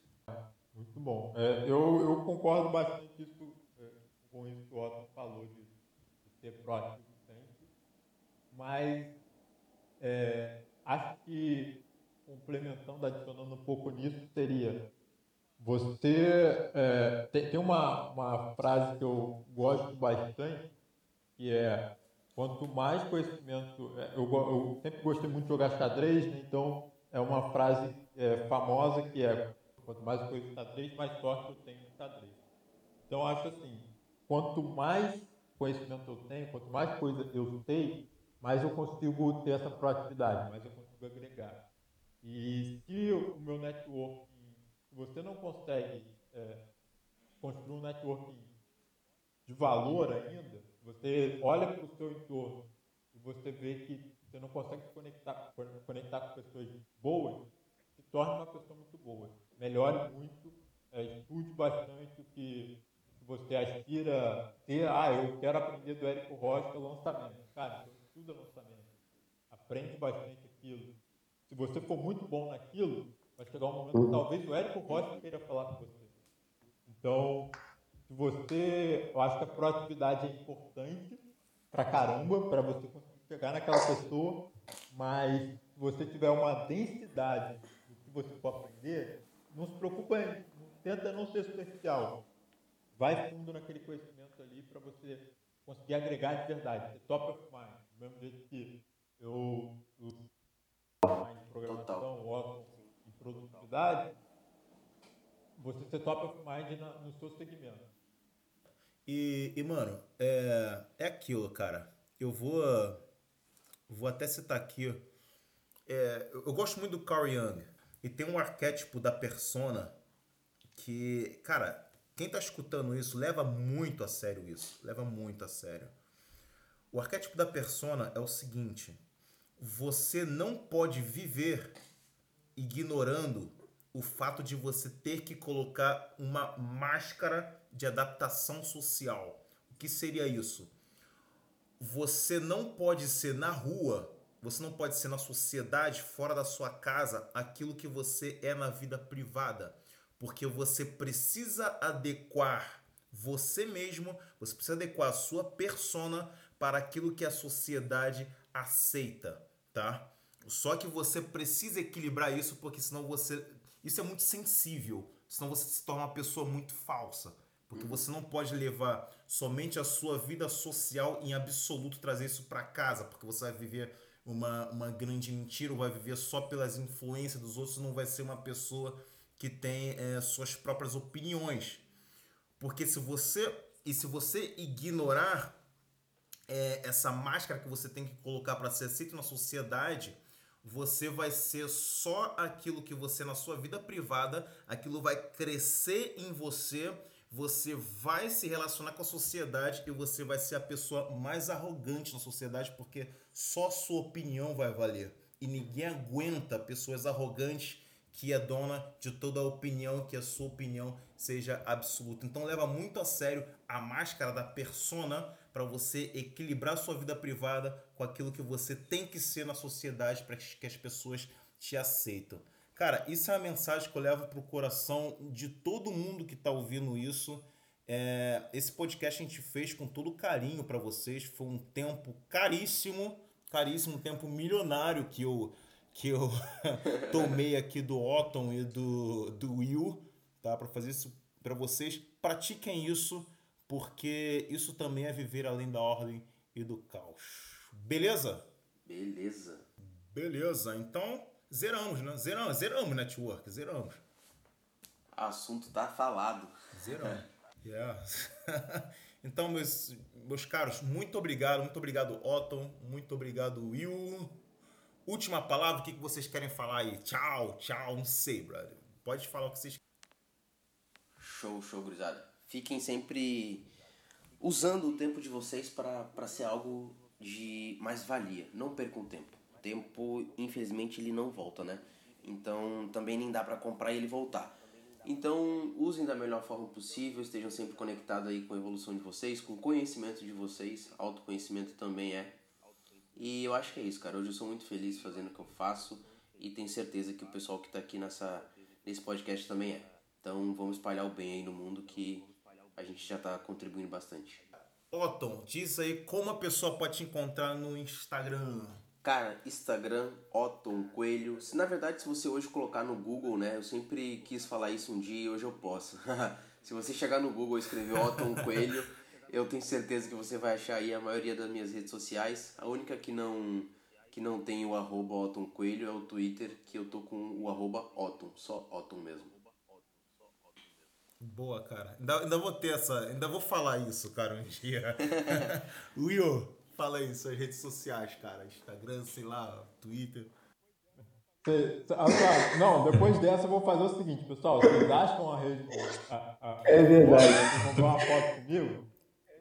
Muito bom. É, eu, eu concordo bastante isso, é, com isso que o Otto falou de, de ser proativo mas é, acho que complementando, adicionando um pouco nisso, seria você é, tem, tem uma, uma frase que eu gosto bastante, que é quanto mais conhecimento. É, eu, eu sempre gostei muito de jogar xadrez, né? então é uma frase é, famosa que é quanto mais eu conheço xadrez, mais sorte eu tenho no xadrez. Então acho assim, quanto mais conhecimento eu tenho, quanto mais coisa eu sei, mais eu consigo ter essa proatividade, mais eu consigo agregar. E se o meu networking, se você não consegue é, construir um networking de valor ainda, você olha para o seu entorno e você vê que você não consegue se conectar, conectar com pessoas boas, se torna uma pessoa muito boa. Melhore muito, é, estude bastante o que você aspira ter. Ah, eu quero aprender do Érico Rocha o lançamento. Cara, estuda lançamento, aprende bastante aquilo. Se você for muito bom naquilo, vai chegar um momento que talvez o Érico Rocha queira falar com você. Então, você. Eu acho que a proatividade é importante pra caramba, para você conseguir chegar naquela pessoa, mas se você tiver uma densidade do que você for aprender, não se preocupa, tenta não ser superficial. Vai fundo naquele conhecimento ali para você conseguir agregar de verdade, ser top of mind. Do mesmo jeito que eu, eu em programação, Watson em produtividade, você ser top of mind na, no seu segmento. E, e mano, é, é aquilo, cara. Eu vou, vou até citar aqui. É, eu gosto muito do Carl Jung. E tem um arquétipo da persona que, cara, quem tá escutando isso leva muito a sério isso. Leva muito a sério. O arquétipo da persona é o seguinte: você não pode viver ignorando o fato de você ter que colocar uma máscara de adaptação social. O que seria isso? Você não pode ser na rua, você não pode ser na sociedade, fora da sua casa, aquilo que você é na vida privada, porque você precisa adequar você mesmo, você precisa adequar a sua persona para aquilo que a sociedade aceita, tá? Só que você precisa equilibrar isso porque senão você isso é muito sensível, senão você se torna uma pessoa muito falsa. Porque você não pode levar somente a sua vida social em absoluto trazer isso para casa, porque você vai viver uma, uma grande mentira ou vai viver só pelas influências dos outros, não vai ser uma pessoa que tem é, suas próprias opiniões. Porque se você e se você ignorar é, essa máscara que você tem que colocar para ser aceito na sociedade, você vai ser só aquilo que você na sua vida privada, aquilo vai crescer em você, você vai se relacionar com a sociedade e você vai ser a pessoa mais arrogante na sociedade porque só sua opinião vai valer. E ninguém aguenta pessoas arrogantes que é dona de toda a opinião, que a sua opinião seja absoluta. Então leva muito a sério a máscara da persona para você equilibrar sua vida privada com aquilo que você tem que ser na sociedade para que as pessoas te aceitam. Cara, isso é uma mensagem que eu levo pro coração de todo mundo que está ouvindo isso. É, esse podcast a gente fez com todo carinho para vocês. Foi um tempo caríssimo, caríssimo, um tempo milionário que eu que eu tomei aqui do Otton e do, do Will, tá? Para fazer isso para vocês. Pratiquem isso, porque isso também é viver além da ordem e do caos. Beleza? Beleza. Beleza. Então, zeramos, né? Zeramos, zeramos network, zeramos. Assunto tá falado. Zeramos. yeah. então, meus, meus caros, muito obrigado, muito obrigado, Otton, muito obrigado, Will. Última palavra, o que vocês querem falar aí? Tchau, tchau, não sei, brother. Pode falar o que vocês Show, show, gurizada. Fiquem sempre usando o tempo de vocês para ser algo de mais valia. Não percam tempo. Tempo, infelizmente, ele não volta, né? Então, também nem dá para comprar e ele voltar. Então, usem da melhor forma possível, estejam sempre conectados aí com a evolução de vocês, com o conhecimento de vocês, autoconhecimento também é. E eu acho que é isso, cara. Hoje eu sou muito feliz fazendo o que eu faço e tenho certeza que o pessoal que está aqui nessa, nesse podcast também é. Então, vamos espalhar o bem aí no mundo que a gente já está contribuindo bastante. Otton, diz aí como a pessoa pode te encontrar no Instagram. Cara, Instagram, Otton Coelho. Se na verdade, se você hoje colocar no Google, né? Eu sempre quis falar isso um dia e hoje eu posso. se você chegar no Google e escrever Otton Coelho, eu tenho certeza que você vai achar aí a maioria das minhas redes sociais. A única que não que não tem o arroba Otton Coelho é o Twitter, que eu tô com o arroba Otton, só Otton mesmo. Boa, cara. Ainda, ainda vou ter essa. Ainda vou falar isso, cara, um dia. Will, Fala aí, suas redes sociais, cara. Instagram, sei lá, Twitter. Ah, não, depois dessa eu vou fazer o seguinte, pessoal. Vocês acham a rede. A, a, é verdade. Vão ver uma foto comigo?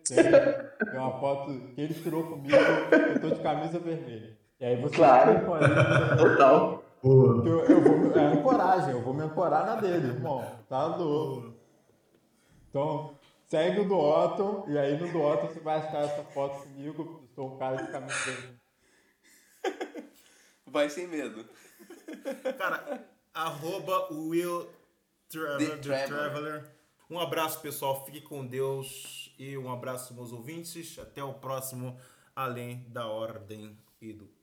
Tem, tem, uma foto que ele tirou comigo, eu tô de camisa vermelha. E aí vocês claro. ali. Total. Eu, eu vou é ancoragem, eu vou me ancorar na dele, irmão. Tá louco. Então, Segue o do Otton, e aí no do Otton você vai achar essa foto comigo. Sou um cara de camisa Vai sem medo. Cara, arroba Will Traveler. Um abraço, pessoal. Fique com Deus. E um abraço, meus ouvintes. Até o próximo Além da Ordem e do.